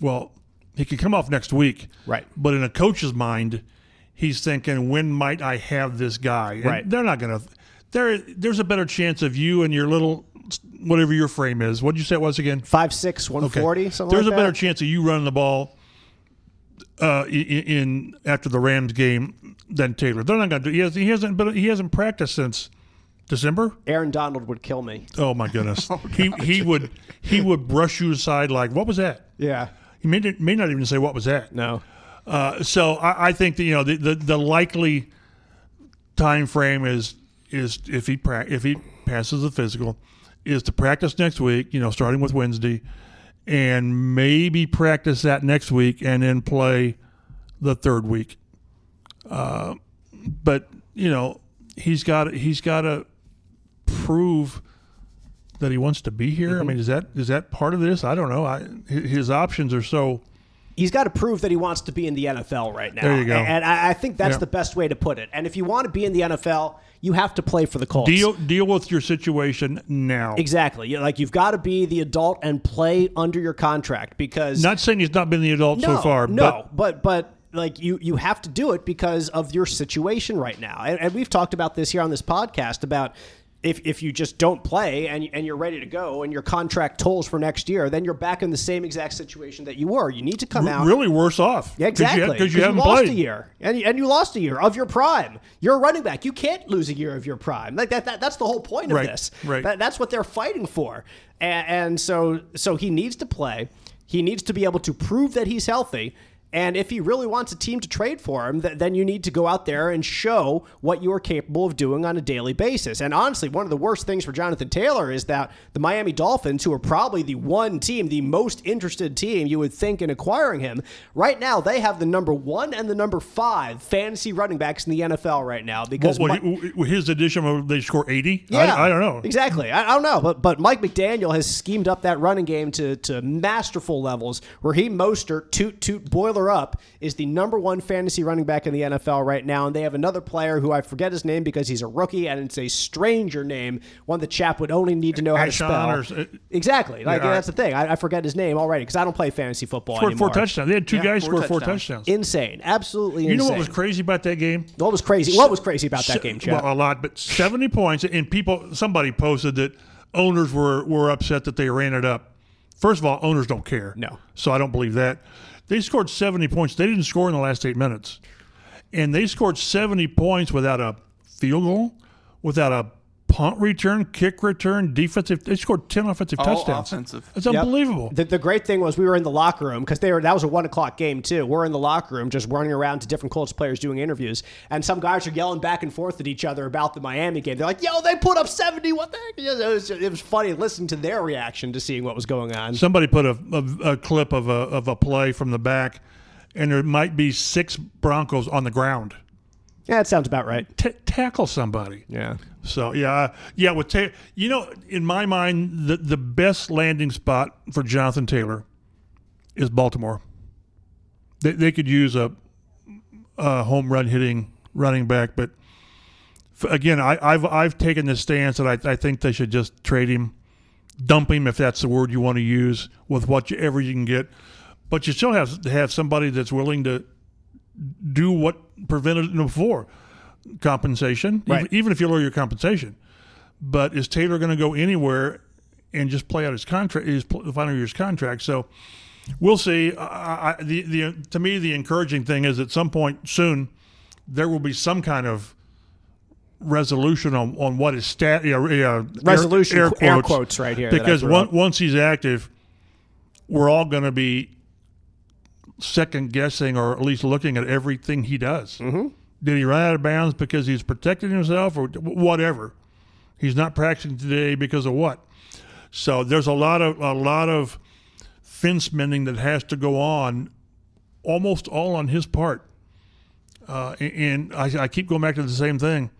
Well, he could come off next week, Right. But in a coach's mind, he's thinking, when might I have this guy? And Right. They're not gonna. There, there's a better chance of you and your little whatever your frame is. What did you say it was again? 5'6", 140, something There's like a better chance of you running the ball uh, in, in after the Rams game than Taylor. They're not going to do. He, has, he hasn't. But he hasn't practiced since December. Aaron Donald would kill me. Oh my goodness. he he would he would brush you aside like what was that? Yeah. He may, may not even say what was that. No. Uh, so I, I think that you know the, the, the likely time frame is is if he pra- if he passes the physical is to practice next week. You know, starting with Wednesday, and maybe practice that next week and then play the third week. Uh, but you know he's got he's got to prove that he wants to be here. I mean, is that is that part of this? I don't know. I his options are so. He's got to prove that he wants to be in the NFL right now. There you go. And I, I think that's Yeah. the best way to put it. And if you want to be in the NFL, you have to play for the Colts. Deal deal with your situation now. Exactly. You- Like you've got to be the adult and play under your contract because Not saying he's not been the adult no, so far, no, but but like you you have to do it because of your situation right now. And, and we've talked about this here on this podcast about if, if you just don't play and, and you're ready to go and your contract tolls for next year, then you're back in the same exact situation that you were. You need to come out. Really worse off. Yeah, exactly. Because you, 'cause you haven't lost played. a year, and, and you lost a year of your prime. You're a running back. You can't lose a year of your prime. Like that. that that's the whole point of Right, this. right. That, that's what they're fighting for. And, and so so he needs to play. He needs to be able to prove that he's healthy. And if he really wants a team to trade for him, th- then you need to go out there and show what you are capable of doing on a daily basis. And honestly, one of the worst things for Jonathan Taylor is that the Miami Dolphins, who are probably the one team, the most interested team you would think in acquiring him, right now they have the number one and the number five fantasy running backs in the NFL right now because What, Mi- what, his addition, they score 80? yeah, I, I don't know. exactly. I, I don't know, but but Mike McDaniel has schemed up that running game to to masterful levels. Raheem Mostert, toot toot boiler up, is the number one fantasy running back in the NFL right now, and they have another player who I forget his name because he's a rookie and it's a stranger name, one the chap would only need to know how to Ashon spell. or uh, exactly, like Yeah, that's the thing. I, I forget his name already because I don't play fantasy football Scored anymore. four touchdowns. They had two guys four score four touchdowns. touchdowns. Insane, absolutely you insane. know what was crazy about that game? What was crazy? What was crazy about that game, Chad? Well, a lot, but 70 points. And people, somebody posted that owners were, were upset that they ran it up. First of all, owners don't care. No. So I don't believe that. They scored 70 points. They didn't score in the last eight minutes. And they scored 70 points without a field goal, without a punt return, kick return, defensive. They scored 10 offensive All touchdowns. offensive. It's Yep. unbelievable. The, the great thing was we were in the locker room because they were that was a one o'clock game too. We're in the locker room just running around to different Colts players doing interviews, and some guys are yelling back and forth at each other about the Miami game. They're like, "Yo, they put up seventy. What the heck?" It was, it was funny listening to their reaction to seeing what was going on. Somebody put a, a, a clip of a, of a play from the back, and there might be six Broncos on the ground. Yeah, that sounds about right. T- tackle somebody. Yeah. So yeah, uh, yeah. With Taylor, you know, in my mind, the the best landing spot for Jonathan Taylor is Baltimore. They they could use a, a home run hitting running back, but f- again, I, I've I've taken this stance that I, I think they should just trade him, dump him if that's the word you want to use with whatever you can get, but you still have to have somebody that's willing to do what prevented it before compensation, Right. even, even if you lower your compensation. But is Taylor going to go anywhere and just play out his contract, his the final year's contract? So we'll see. I, I, the, the, to me, the encouraging thing is at some point soon there will be some kind of resolution on, on what his stat yeah, yeah, Resolution, air, air quotes, quotes right here because one, once he's active, we're all going to be second guessing or at least looking at everything he does. Mm-hmm. Did he run out of bounds because he's protecting himself or whatever? He's not practicing today because of what? So there's a lot of a lot of fence mending that has to go on, almost all on his part. Uh, and I, I keep going back to the same thing.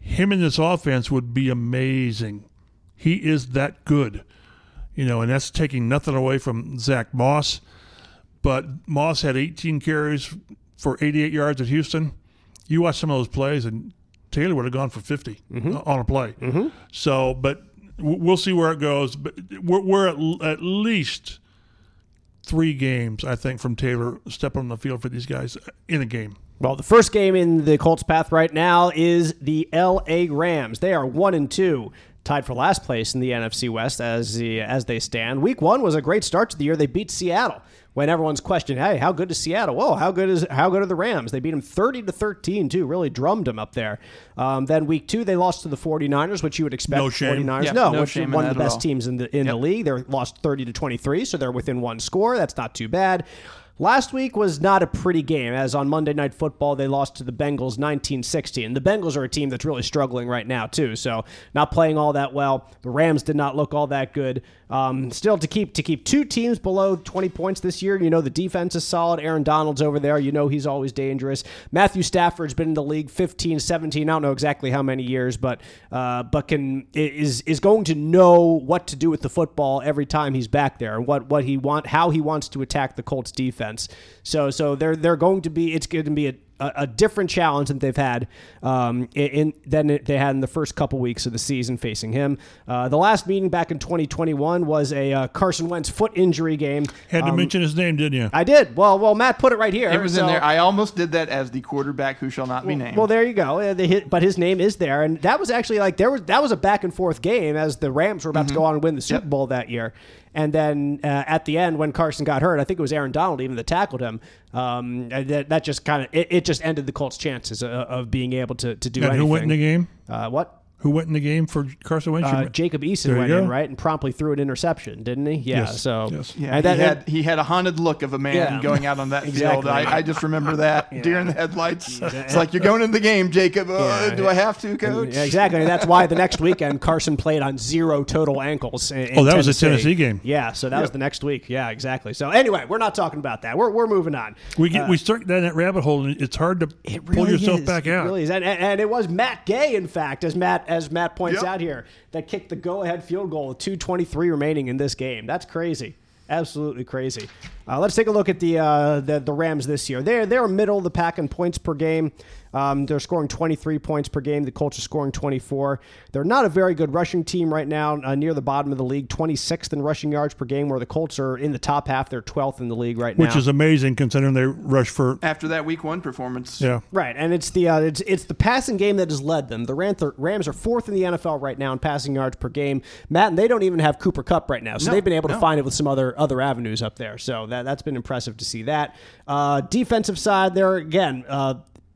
Him in this offense would be amazing. He is that good, you know, and that's taking nothing away from Zach Moss. But Moss had 18 carries for 88 yards at Houston. You watch some of those plays, and Taylor would have gone for 50 mm-hmm. uh, on a play. Mm-hmm. So, but we'll see where it goes. But we're, we're at, at least three games, I think, from Taylor stepping on the field for these guys in a game. Well, the first game in the Colts path right now is the L.A. Rams. They are one and two, tied for last place in the NFC West as the as they stand. Week one was a great start to the year. They beat Seattle. When everyone's questioning, hey, how good is Seattle? Whoa, how good is how good are the Rams? They beat them 30 to 13 too. Really drummed them up there. Um, then week two, they lost to the 49ers, which you would expect. No shame. 49ers, Yeah, no, no which shame one of the best all. teams in the in the league. They lost 30 to 23, so they're within one score. That's not too bad. Last week was not a pretty game, as on Monday Night Football, they lost to the Bengals 19 16. The Bengals are a team that's really struggling right now, too. So, not playing all that well. The Rams did not look all that good. Um, still, to keep to keep two teams below 20 points this year, you know, the defense is solid. Aaron Donald's over there. You know, he's always dangerous. Matthew Stafford's been in the league 15, 17, I don't know exactly how many years, but uh, but can is is going to know what to do with the football every time he's back there and what, what he want how he wants to attack the Colts defense. So so they're they're going to be it's going to be a a, a different challenge than they've had um, in, in than they had in the first couple weeks of the season facing him. Uh, the last meeting back in 2021 was a uh, Carson Wentz foot injury game. Had to Um, mention his name, didn't you? I did. Well, well, Matt put it right here. It was in there. I almost did that as the quarterback who shall not be named. Well, there you go. Uh, they hit, but his name is there, and that was actually like there was that was a back and forth game as the Rams were about to go on and win the Super Bowl that year. And then uh, at the end, when Carson got hurt, I think it was Aaron Donald even that tackled him. Um, that, that just kind of it, it just ended the Colts' chances of, of being able to to do And anything. who went in the game? Uh, what? Who went in the game for Carson Wentz? Uh, Jacob Eason went go. in right and promptly threw an interception, didn't he? Yeah. Yes, So yes. yeah, and that- he had he had a haunted look of a man Yeah. going out on that Exactly. field. I, I just remember that deer in the headlights. It's like you're going in the game, Jacob. Uh, Yeah. do I have to, coach? Yeah, exactly. And that's why the next weekend Carson played on zero total ankles. In, in Oh, that was a Tennessee game. Yeah, so that was the next week. Yeah, exactly. So anyway, we're not talking about that. We're, we're moving on. we get we start down that rabbit hole, and it's hard to It pull yourself is. back It out. really is. And, and, and it was Matt Gay, in fact, as Matt as Matt points Yep. out here, that kicked the go-ahead field goal with 2:23 remaining in this game. That's crazy. Absolutely crazy. Uh, let's take a look at the, uh, the the Rams this year. They're they're middle of the pack in points per game. Um, they're scoring 23 points per game. The Colts are scoring 24. They're not a very good rushing team right now, uh, near the bottom of the league, 26th in rushing yards per game, where the Colts are in the top half. They're 12th in the league right now, Which is amazing considering they rush for After that week one performance, yeah. Right, and it's the uh, it's it's the passing game that has led them. The Rams are, Rams are fourth in the NFL right now in passing yards per game. Matt, and they don't even have Cooper Kupp right now, so No, they've been able to no. find it with some other other avenues up there. So that that's been impressive to see that. Uh, defensive side, there again. Uh,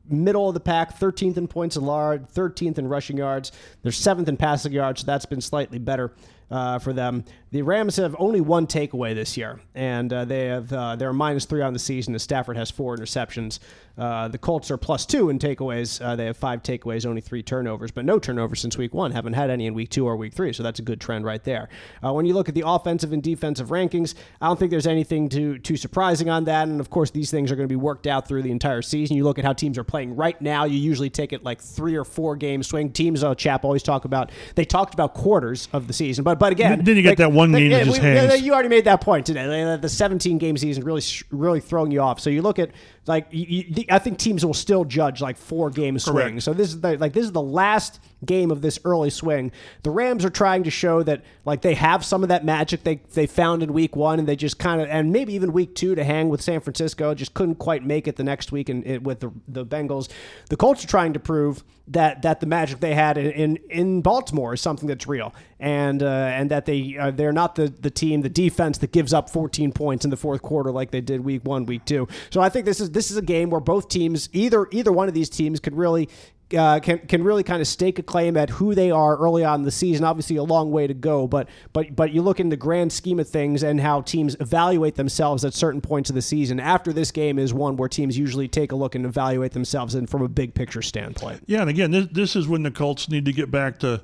Middle of the pack, 13th in points allowed, 13th in rushing yards. They're seventh in passing yards, so that's been slightly better uh, for them. The Rams have only one takeaway this year, and uh, they have uh, they're minus three on the season. As Stafford has four interceptions. Uh, the Colts are plus two in takeaways. Uh, they have five takeaways, only three turnovers, but no turnovers since week one. Haven't had any in week two or week three, so that's a good trend right there. When you look at the offensive and defensive rankings, I don't think there's anything too too surprising on that. And of course, these things are going to be worked out through the entire season. You look at how teams are playing right now. You usually take it like three or four game swing. Teams, uh, chap always talk about. They talked about quarters of the season, but but again, Then you get like, that one game that just we- hangs. you already made that point today. The 17 game season really, really throwing you off. So you look at like you, you, I think teams will still judge like four game swing. So this is the, like this is the last game of this early swing. The Rams are trying to show that like they have some of that magic they they found in week one, and they just kind of and maybe even week two to hang with San Francisco. Just couldn't quite make it the next week and with the the Bengals. The Colts are trying to prove that that the magic they had in in, in Baltimore is something that's real, and uh, and that they uh, they're not the the team, the defense that gives up 14 points in the fourth quarter like they did week one, week two. So I think this is this is a game where both teams, either either one of these teams, could really. Uh, can can really kind of stake a claim at who they are early on in the season. Obviously, a long way to go, but but but you look in the grand scheme of things and how teams evaluate themselves at certain points of the season. After this game is one where teams usually take a look and evaluate themselves and from a big picture standpoint. Yeah, and again, this, this is when the Colts need to get back to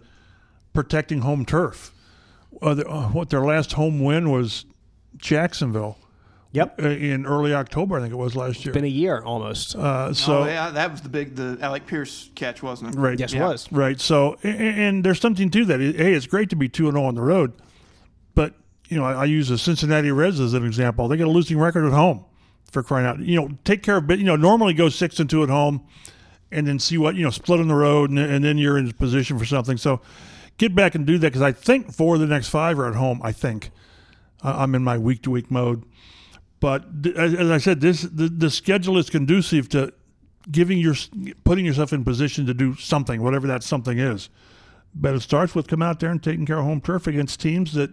protecting home turf. Uh, the, uh, what their last home win was Jacksonville Yep, uh, in early October, I think it was last year. been a year almost. Uh, so oh yeah, that was the big the Alec Pierce catch, wasn't it? right, yes, yeah. it was. right. So a- a- and, there's something to that. Hey, it's great to be two and zero on the road, but you know I, I use the Cincinnati Reds as an example. They got a losing record at home for crying out. You know, take care of bit. You know, normally go six and two at home, and then see what you know split on the road, and, and then you're in position for something. So get back and do that because I think for the next five are at home. I think uh, I'm in my week to week mode. But th- as, as I said, this the, the schedule is conducive to giving your putting yourself in position to do something, whatever that something is. But it starts with come out there and taking care of home turf against teams that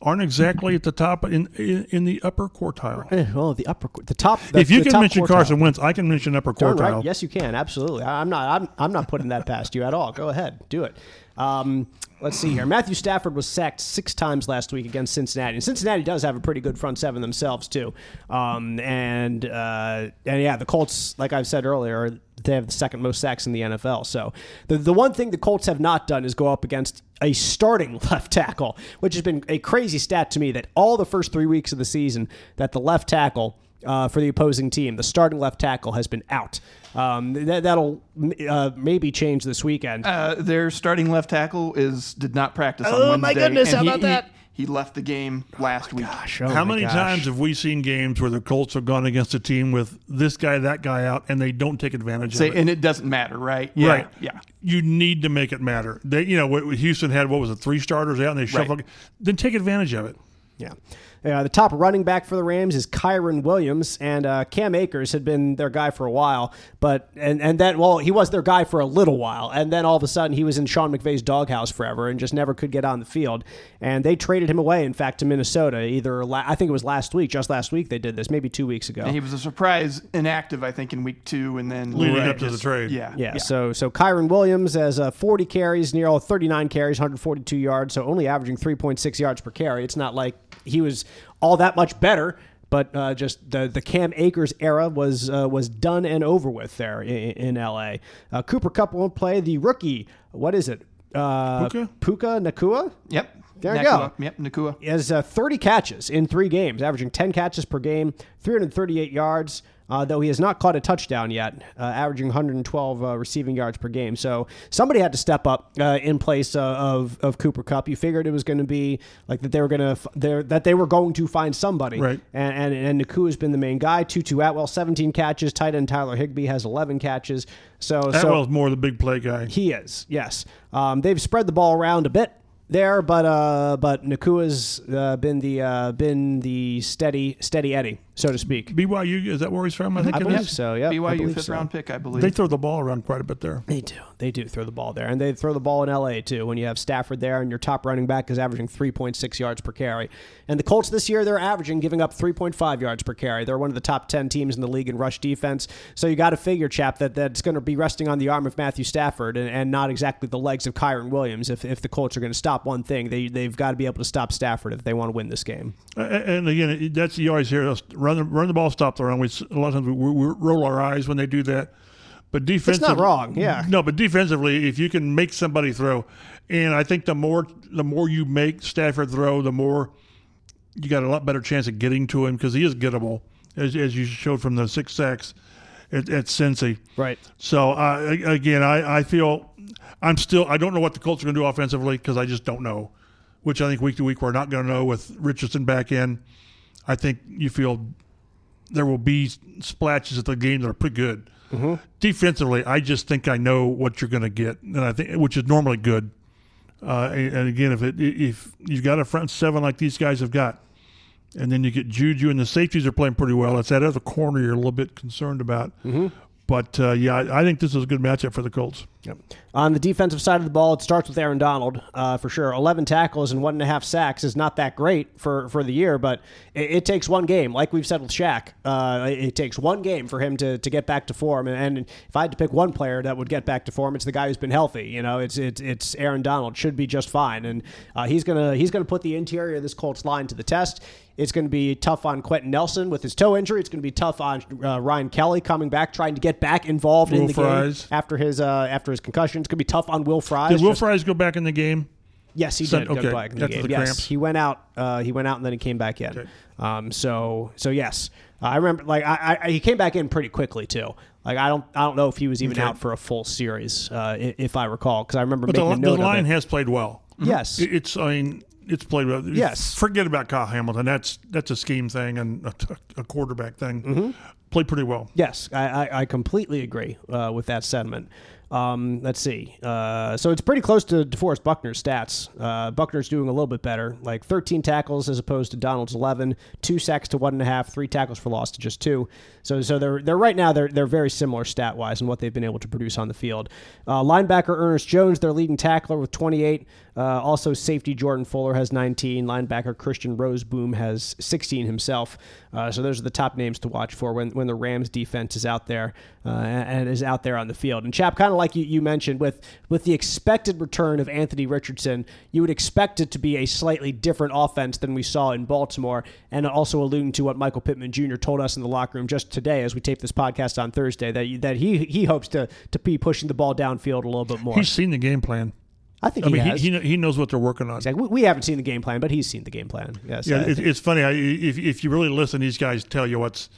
aren't exactly at the top in in, in the upper quartile. Eh, Well, the upper, the top. The, if you can mention quartile. Carson Wentz, I can mention upper quartile. right. Yes, you can. Absolutely. I'm not. I'm, I'm not putting that past you at all. Go ahead. Do it. Um, let's see here. Matthew Stafford was sacked six times last week against Cincinnati. And Cincinnati does have a pretty good front seven themselves too. Um, and uh, and yeah, the Colts, like I've said earlier, they have the second most sacks in the NFL. So the the one thing the Colts have not done is go up against a starting left tackle, which has been a crazy stat to me. That all the first three weeks of the season, that the left tackle uh, for the opposing team. The starting left tackle has been out. Um, that, that'll uh, maybe change this weekend. Uh, their starting left tackle is did not practice on Oh, Wednesday. my goodness, how he- about that? He, He left the game last week. Gosh, oh How many gosh. times have we seen games where the Colts have gone against a team with this guy, that guy out, and they don't take advantage Say, of it? and it doesn't matter, right? Yeah, Right. Yeah. You need to make it matter. They, you know, Houston had what was it, three starters out, and they shuffled. Then take advantage of it. Yeah. Uh, the top running back for the Rams is Kyren Williams, and uh, Cam Akers had been their guy for a while, but and and then well he was their guy for a little while, and then all of a sudden he was in Sean McVay's doghouse forever and just never could get on the field, and they traded him away. In fact, to Minnesota, either la- I think it was last week, just last week they did this, maybe two weeks ago. And he was a surprise inactive, I think, in week two, and then Leading Right, up to the just- trade. Yeah. Yeah, so so Kyren Williams has uh, 40 carries, near all 39 carries, 142 yards, so only averaging 3.6 yards per carry. It's not like he was all that much better, but uh, just the the Cam Akers era was uh, was done and over with there in, in LA. Uh, Cooper Kupp won't play. The rookie, what is it? Uh, Puka? Puka Nacua Yep. There you go. Yep. Nacua. has uh, 30 catches in three games, averaging 10 catches per game, 338 yards. Uh, though he has not caught a touchdown yet, uh, averaging 112 uh, receiving yards per game. So somebody had to step up uh, in place uh, of of Cooper Kupp. You figured it was going to be like that they were going to f- that they were going to find somebody. Right. And and, and Naku has been the main guy. Tutu Atwell 17 catches. Tight end Tyler Higbee has 11 catches. So so Atwell's more the big play guy. he is, yes. Um, they've spread the ball around a bit there, but uh, but Nacua's uh, been the uh, been the steady steady Eddie, so to speak. BYU is that where he's from? I think I it believe is. so. Yeah, BYU believe fifth so. round pick, I believe. They throw the ball around quite a bit there. They do. They do throw the ball there. And they throw the ball in LA too when you have Stafford there and your top running back is averaging 3.6 yards per carry. And the Colts this year they're averaging giving up 3.5 yards per carry. They're one of the top 10 teams in the league in rush defense. So you got to figure chap that that's going to be resting on the arm of Matthew Stafford and, and not exactly the legs of Kyren Williams if, if the Colts are going to stop one thing. They they've got to be able to stop Stafford if they want to win this game. And again, that's you always hear us run the run the ball, stop the run. We s- a lot of times we, we roll our eyes when they do that. But defensively, wrong, yeah. No, but defensively, if you can make somebody throw, and I think the more the more you make Stafford throw, the more you got a lot better chance of getting to him because he is gettable, as, as you showed from the six sacks at, at Cincy. Right. So uh, again, I, I feel I'm still I don't know what the Colts are going to do offensively because I just don't know. Which I think week to week we're not going to know with Richardson back in. I think you feel there will be splashes at the game that are pretty good. Defensively, I just think I know what you're going to get, and I think which is normally good. Uh, and, and again, if it if you've got a front seven like these guys have got, and then you get Juju and the safeties are playing pretty well. It's that other corner you're a little bit concerned about. But uh, yeah, I, I think this is a good matchup for the Colts. Yep. On the defensive side of the ball, it starts with Aaron Donald uh, for sure. Eleven tackles and one and a half sacks is not that great for, for the year, but it, it takes one game, like we've said with Shaq. Uh, it, it takes one game for him to, to get back to form. And, and if I had to pick one player that would get back to form, it's the guy who's been healthy. You know, it's it's it's Aaron Donald should be just fine, and uh, he's gonna he's gonna put the interior of this Colts line to the test. It's going to be tough on Quenton Nelson with his toe injury. It's going to be tough on uh, Ryan Kelly coming back, trying to get back involved in the Fries. game after his uh, after his concussion. It's going to be tough on Will Fries. Did Will just- Fries go back in the game? Yes, he Sun- did go okay, back in the after game. the yes, cramps. he went out. Uh, he went out and then he came back in. Okay. Um, so so yes, I remember. Like I, I, he came back in pretty quickly too. Like I don't I don't know if he was even Okay. out for a full series, uh, if I recall, because I remember But the, the line has played well. yes, It- It's I mean it's played well. Yes. Forget about Kyle Hamilton. That's that's a scheme thing and a, a quarterback thing. Mm-hmm. Played pretty well. Yes, I, I, I completely agree uh, with that sentiment. Um, let's see. Uh, so it's pretty close to DeForest Buckner's stats. Uh, Buckner's doing a little bit better, like 13 tackles as opposed to Donald's 11, two sacks to one and a half, three tackles for loss to just two. So so they're they're right now they're they're very similar stat wise in what they've been able to produce on the field. Uh, linebacker Ernest Jones, their leading tackler with 28. Uh, also safety Jordan Fuller has 19. Linebacker Christian Rozeboom has 16 himself. Uh, so those are the top names to watch for when, when the Rams defense is out there uh, and and is out there on the field. And Chap, kind of like you, you mentioned, with with the expected return of Anthony Richardson, you would expect it to be a slightly different offense than we saw in Baltimore. And also alluding to what Michael Pittman Jr. told us in the locker room just today as we tape this podcast on Thursday that that he he hopes to to be pushing the ball downfield a little bit more. He's seen the game plan. I think I he mean, has. he, he, knows what they're working on. Exactly. We, we haven't seen the game plan, but he's seen the game plan. Yes. Yeah, it, it's funny. I, if if you really listen, these guys tell you what's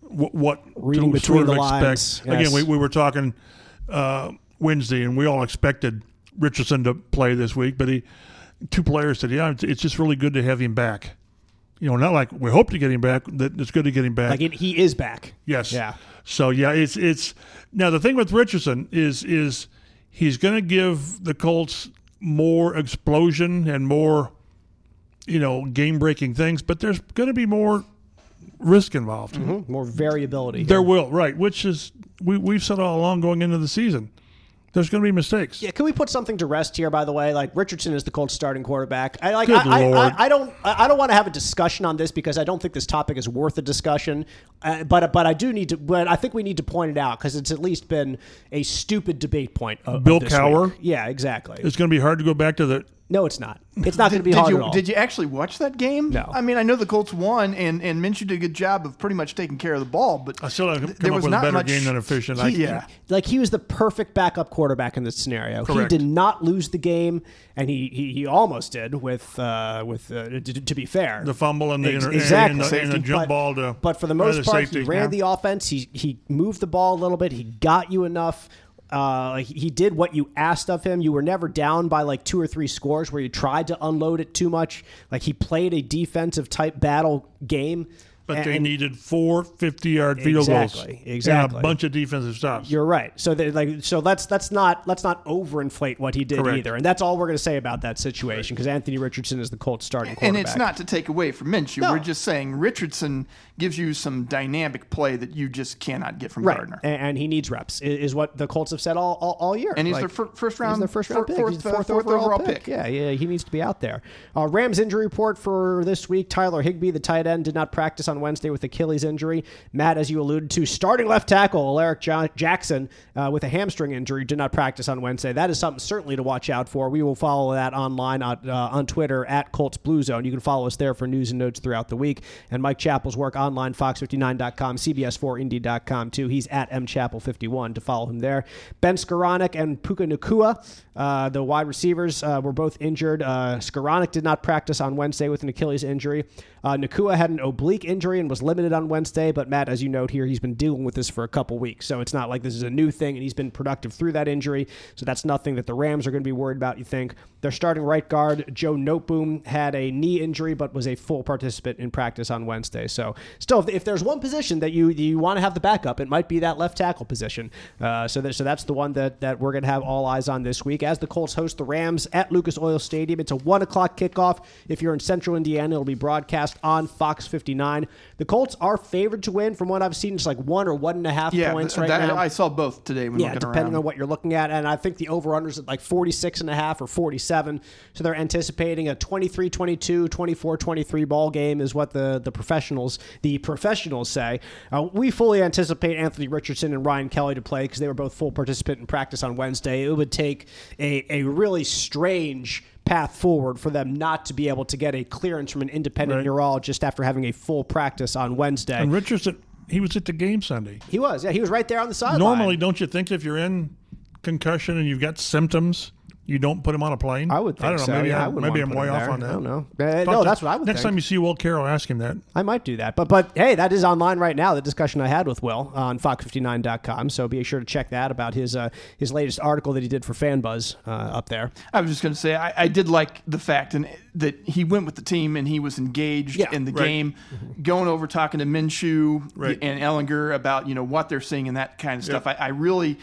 what, what Reading to between sort of the expect. lines, yes. Again, we, we were talking uh, Wednesday, and we all expected Richardson to play this week, but he two players said, "Yeah, it's, it's just really good to have him back." You know, not like we hope to get him back. That it's good to get him back. Like it, he is back. Yes. Yeah. So yeah, it's it's now the thing with Richardson is is he's going to give the Colts more explosion and more you know game breaking things, but there's going to be more risk involved. Mm-hmm. More variability. There will right, which is we we've said all along going into the season. There's going to be mistakes. Yeah, can we put something to rest here? By the way, like Richardson is the Colts starting quarterback. I like. Good I, I, Lord. I, don't. I don't want to have a discussion on this because I don't think this topic is worth a discussion. Uh, but but I do need to. But I think we need to point it out because it's at least been a stupid debate point. Of, of Bill this Cowher? week. Yeah, exactly. It's going to be hard to go back to the no, it's not. It's not going to be did hard you at all. did you actually watch that game? No. I mean, I know the Colts won, and and Minshew did a good job of pretty much taking care of the ball, but I still haven't th- come there up was with a not better much- game than efficient. He- yeah. like he was the perfect backup quarterback in this scenario. Correct. He did not lose the game, and he he, he almost did with uh, with uh, to, to be fair. the fumble and the, Ex- inter- exactly. and the, and the jump but, ball to But for the most part, safety. he ran Yeah. the offense. He he moved the ball a little bit. He got you enough. Uh, he did what you asked of him. You were never down by like two or three scores where you tried to unload it too much. Like he played a defensive type battle game. But and- they needed four 50 yard field Exactly, goals. exactly. And a bunch of defensive stops. You're right. So they, like so let's let's not let's not overinflate what he did Correct. either. And that's all we're going to say about that situation because Anthony Richardson is the Colts starting quarterback. And it's not to take away from Minshew. No. We're just saying Richardson gives you some dynamic play that you just cannot get from right, Gardner. and, and he needs reps. Is what the Colts have said all all, all year. And he's Like, their fir- first round, their first round fir- pick. fourth, He's uh, fourth, fourth overall, overall pick. pick. Yeah, yeah, he needs to be out there. Uh, Rams injury report for this week: Tyler Higbee, the tight end, did not practice on Wednesday with Achilles injury. Matt, as you alluded to, starting left tackle Alaric Jo- Jackson uh, with a hamstring injury did not practice on Wednesday. That is something certainly to watch out for. We will follow that online on, uh, on Twitter at Colts Blue Zone. You can follow us there for news and notes throughout the week. And Mike Chappell's work online, fox59.com, CBS4Indy.com too. He's at mchappell51 to follow him there. Ben Skowronek and Puka Nacua, uh, the wide receivers, uh, were both injured. Uh, Skowronek did not practice on Wednesday with an Achilles injury. Uh, Nacua had an oblique injury and was limited on Wednesday, but Matt, as you note here, he's been dealing with this for a couple weeks. So it's not like this is a new thing, and he's been productive through that injury. So that's nothing that the Rams are going to be worried about, you think. Their starting right guard, Joe Noteboom, had a knee injury, but was a full participant in practice on Wednesday. So still, if, if there's one position that you you want to have the backup, it might be that left tackle position. Uh, so, that, so that's the one that, that we're going to have all eyes on this week as the Colts host the Rams at Lucas Oil Stadium. It's a 1 o'clock kickoff. If you're in central Indiana, it'll be broadcast on Fox 59. The Colts are favored to win from what I've seen. It's like one or one and a half Yeah, points right that- now. I saw both today when Yeah, depending around. on what you're looking at. And I think the over-unders at like 46 and a half or 47. So they're anticipating a 23-22, 24-23 ball game is what the, the professionals the professionals say. Uh, we fully anticipate Anthony Richardson and Ryan Kelly to play because they were both full participant in practice on Wednesday. It would take a, a really strange path forward for them not to be able to get a clearance from an independent Right. neurologist after having a full practice on Wednesday. And Richardson, he was at the game Sunday. he was, yeah, he was right there on the sideline. Normally, don't you think if you're in concussion and you've got symptoms, you don't put him on a plane? I would think I don't know. so. Maybe, yeah, I, I would maybe I'm way off there. on that. I don't know. Uh, no, to- that's what I would Next think. time you see Will Carroll, ask him that. I might do that. But but hey, that is online right now. The discussion I had with Will on fox59.com. So be sure to check that about his uh, his latest article that he did for FanBuzz uh, up there. I was just going to say I, I did like the fact and that he went with the team and he was engaged Yeah, in the right. game, going over talking to Minshew Right. and Ehlinger about you know what they're seeing and that kind of stuff. I, I really,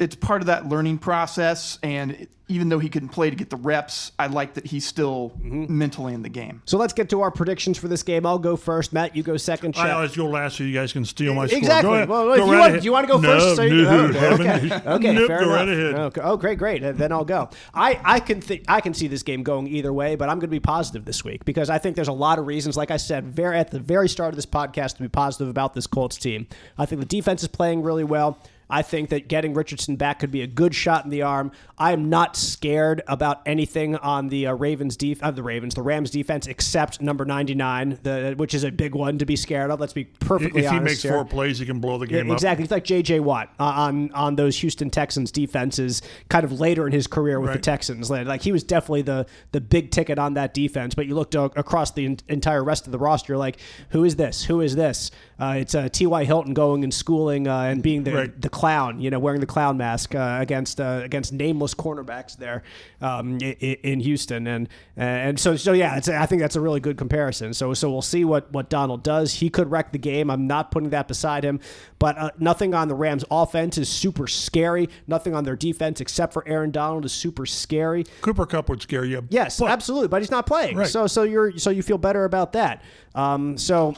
it's part of that learning process. And even though he couldn't play to get the reps, I like that he's still Mm-hmm. mentally in the game. So let's get to our predictions for this game. I'll go first. Matt, you go second. I Chet- always go last so you guys can steal my score. Exactly. Go ahead. Well, Go right want, do you want to go no, first? So you, no, oh, okay. Okay. Nope, fair go enough. right ahead. Okay. Oh, great, great. Uh, Then I'll go. I, I can th- I can see this game going either way, but I'm going to be positive this week because I think there's a lot of reasons. Like I said, very at the very start of this podcast, to be positive about this Colts team. I think the defense is playing really well. I think that getting Richardson back could be a good shot in the arm. I am not scared about anything on the uh, Ravens def- uh, the Ravens, the Rams defense, except number 99, the, which is a big one to be scared of. Let's be perfectly honest. If he makes here. four plays, he can blow the Yeah, game up. exactly. It's like J.J. Watt uh, on on those Houston Texans defenses, kind of later in his career with the Texans. Like he was definitely the the big ticket on that defense. But you looked across the en- entire rest of the roster, like who is this? Who is this? Uh, it's uh, T.Y. Hilton going and schooling uh, and being the Right. the clown, you know, wearing the clown mask uh, against uh, against nameless cornerbacks there um, in, in Houston, and and so so yeah, it's, I think that's a really good comparison. So so we'll see what what Donald does. He could wreck the game. I'm not putting that beside him, but uh, nothing on the Rams' offense is super scary. Nothing on their defense except for Aaron Donald is super scary. Cooper Kupp would scare you. Yes, but absolutely, but he's not playing. Right. So so you're so you feel better about that. Um, so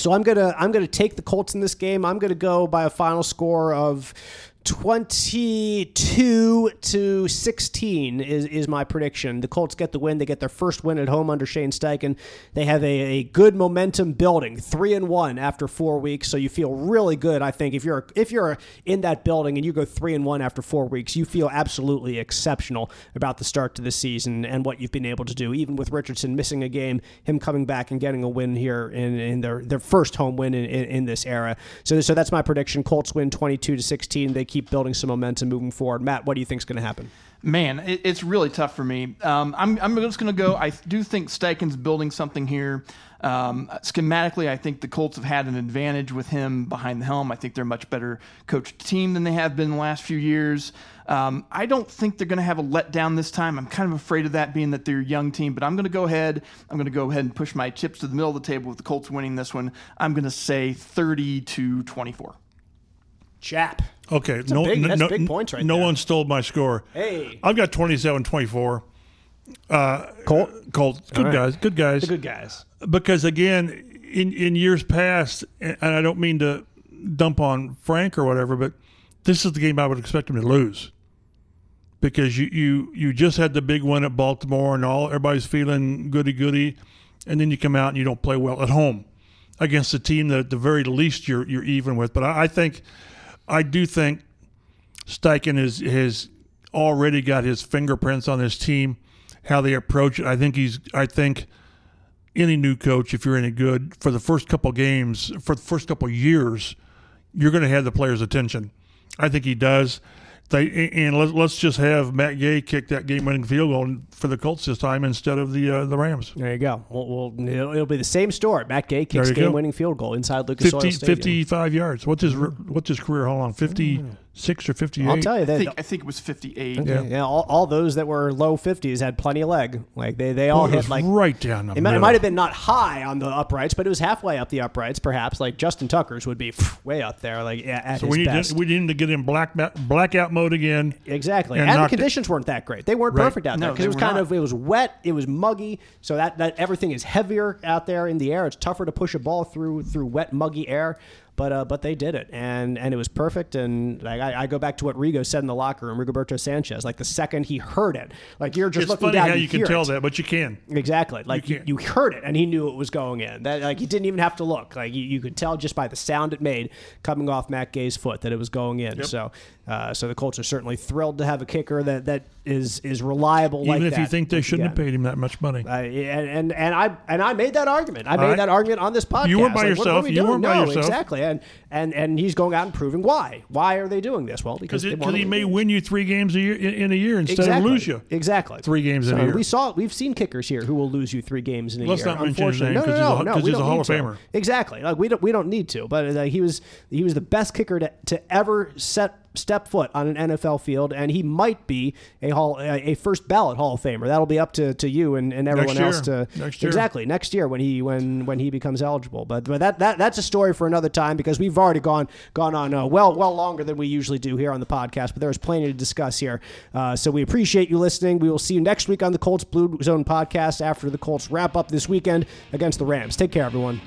so I'm gonna I'm gonna take the Colts in this game. I'm gonna go by a final score of 22 to 16 is, is my prediction. The Colts get the win. They get their first win at home under Shane Steichen. They have a, a good momentum building, three and one after four weeks. So you feel really good. I think if you're if you're in that building and you go three and one after four weeks, you feel absolutely exceptional about the start to the season and what you've been able to do. Even with Richardson missing a game, him coming back and getting a win here in, in their their first home win in, in, in this era. So so that's my prediction. Colts win 22 to 16. They keep building some momentum moving forward. Matt, what do you think is going to happen? Man, it, it's really tough for me. Um, I'm, I'm just going to go. I do think Steichen's building something here. Um, schematically, I think the Colts have had an advantage with him behind the helm. I think they're a much better coached team than they have been the last few years. Um, I don't think they're going to have a letdown this time. I'm kind of afraid of that, being that they're a young team. But I'm going to go ahead. I'm going to go ahead and push my chips to the middle of the table with the Colts winning this one. I'm going to say 30 to 24. Chap. Okay, a no, big- no, that's no, big points right no there. one stole my score. Hey. I've got 27-24. Uh, Colt. Colts, good right. guys, good guys. The good guys. because again, in in years past, and I don't mean to dump on Frank or whatever, but this is the game I would expect him to lose because you you you just had the big win at Baltimore and all everybody's feeling goody goody, and then you come out and you don't play well at home against a team that at the very least you're you're even with. But I, I think I do think Steichen is has already got his fingerprints on this team, how they approach it. I think he's I think any new coach, if you're any good, for the first couple games, for the first couple years, you're going to have the players' attention. I think he does. They and let, let's just have Matt Gay kick that game-winning field goal for the Colts this time instead of the uh, the Rams. There you go. We'll, we'll, it'll, it'll be the same story. Matt Gay kicks game-winning field goal inside Lucas 50, Oil Stadium. 55 yards. What's his what's his career? Hold on, 56 or 58. I'll tell you I that. think, I think it was 58. Yeah, yeah all, all those that were low 50s had plenty of leg. Like they, they all Boy, hit like right down the It might, it might have been not high on the uprights, but it was halfway up the uprights. Perhaps like Justin Tucker's would be way up there, like yeah, at So his we need best. to, we need to get in black blackout mode again. Exactly, and and, the knocked it- conditions weren't that great. They weren't Right. perfect out there because they it was kind not. of it was wet, it was muggy, so that, that everything is heavier out there in the air. It's tougher to push a ball through through wet, muggy air. But uh, but they did it, and and it was perfect. And like I, I go back to what Rigo said in the locker room, Rigoberto Sanchez. Like the second he heard it, like you're just It's looking funny down, how you can tell it. that, but you can. Exactly. Like you, can't. you heard it and he knew it was going in. That like he didn't even have to look. Like you, you could tell just by the sound it made coming off Matt Gay's foot that it was going in. So uh, so the Colts are certainly thrilled to have a kicker that that is is reliable Even like if that. you think they shouldn't have paid him that much money. Uh, and, and and I and I made that argument. I made right. that argument on this podcast. You weren't by Like, what- what yourself. are we You weren't by no, yourself. exactly. And and and he's going out and proving why. Why are they doing this? Well, because Because they he may win you three games a year in, in a year instead exactly. of lose you. Exactly. Three games in a year. We saw we've seen kickers here who will lose you three games in a Let's year. not mention his name no, 'cause no, he's a- no, no, he's a Hall of to. Exactly. Like we don't we don't need to. But uh, he was he was the best kicker to, to ever set step foot on an NFL field, and he might be a hall a first ballot Hall of Famer. That'll be up to, to you and, and everyone else to Next exactly next year when he when when he becomes eligible. But but that, that that's a story for another time because we've already gone gone on uh, well well longer than we usually do here on the podcast. But there's plenty to discuss here. Uh, so we appreciate you listening. We will see you next week on the Colts Blue Zone podcast after the Colts wrap up this weekend against the Rams. Take care, everyone.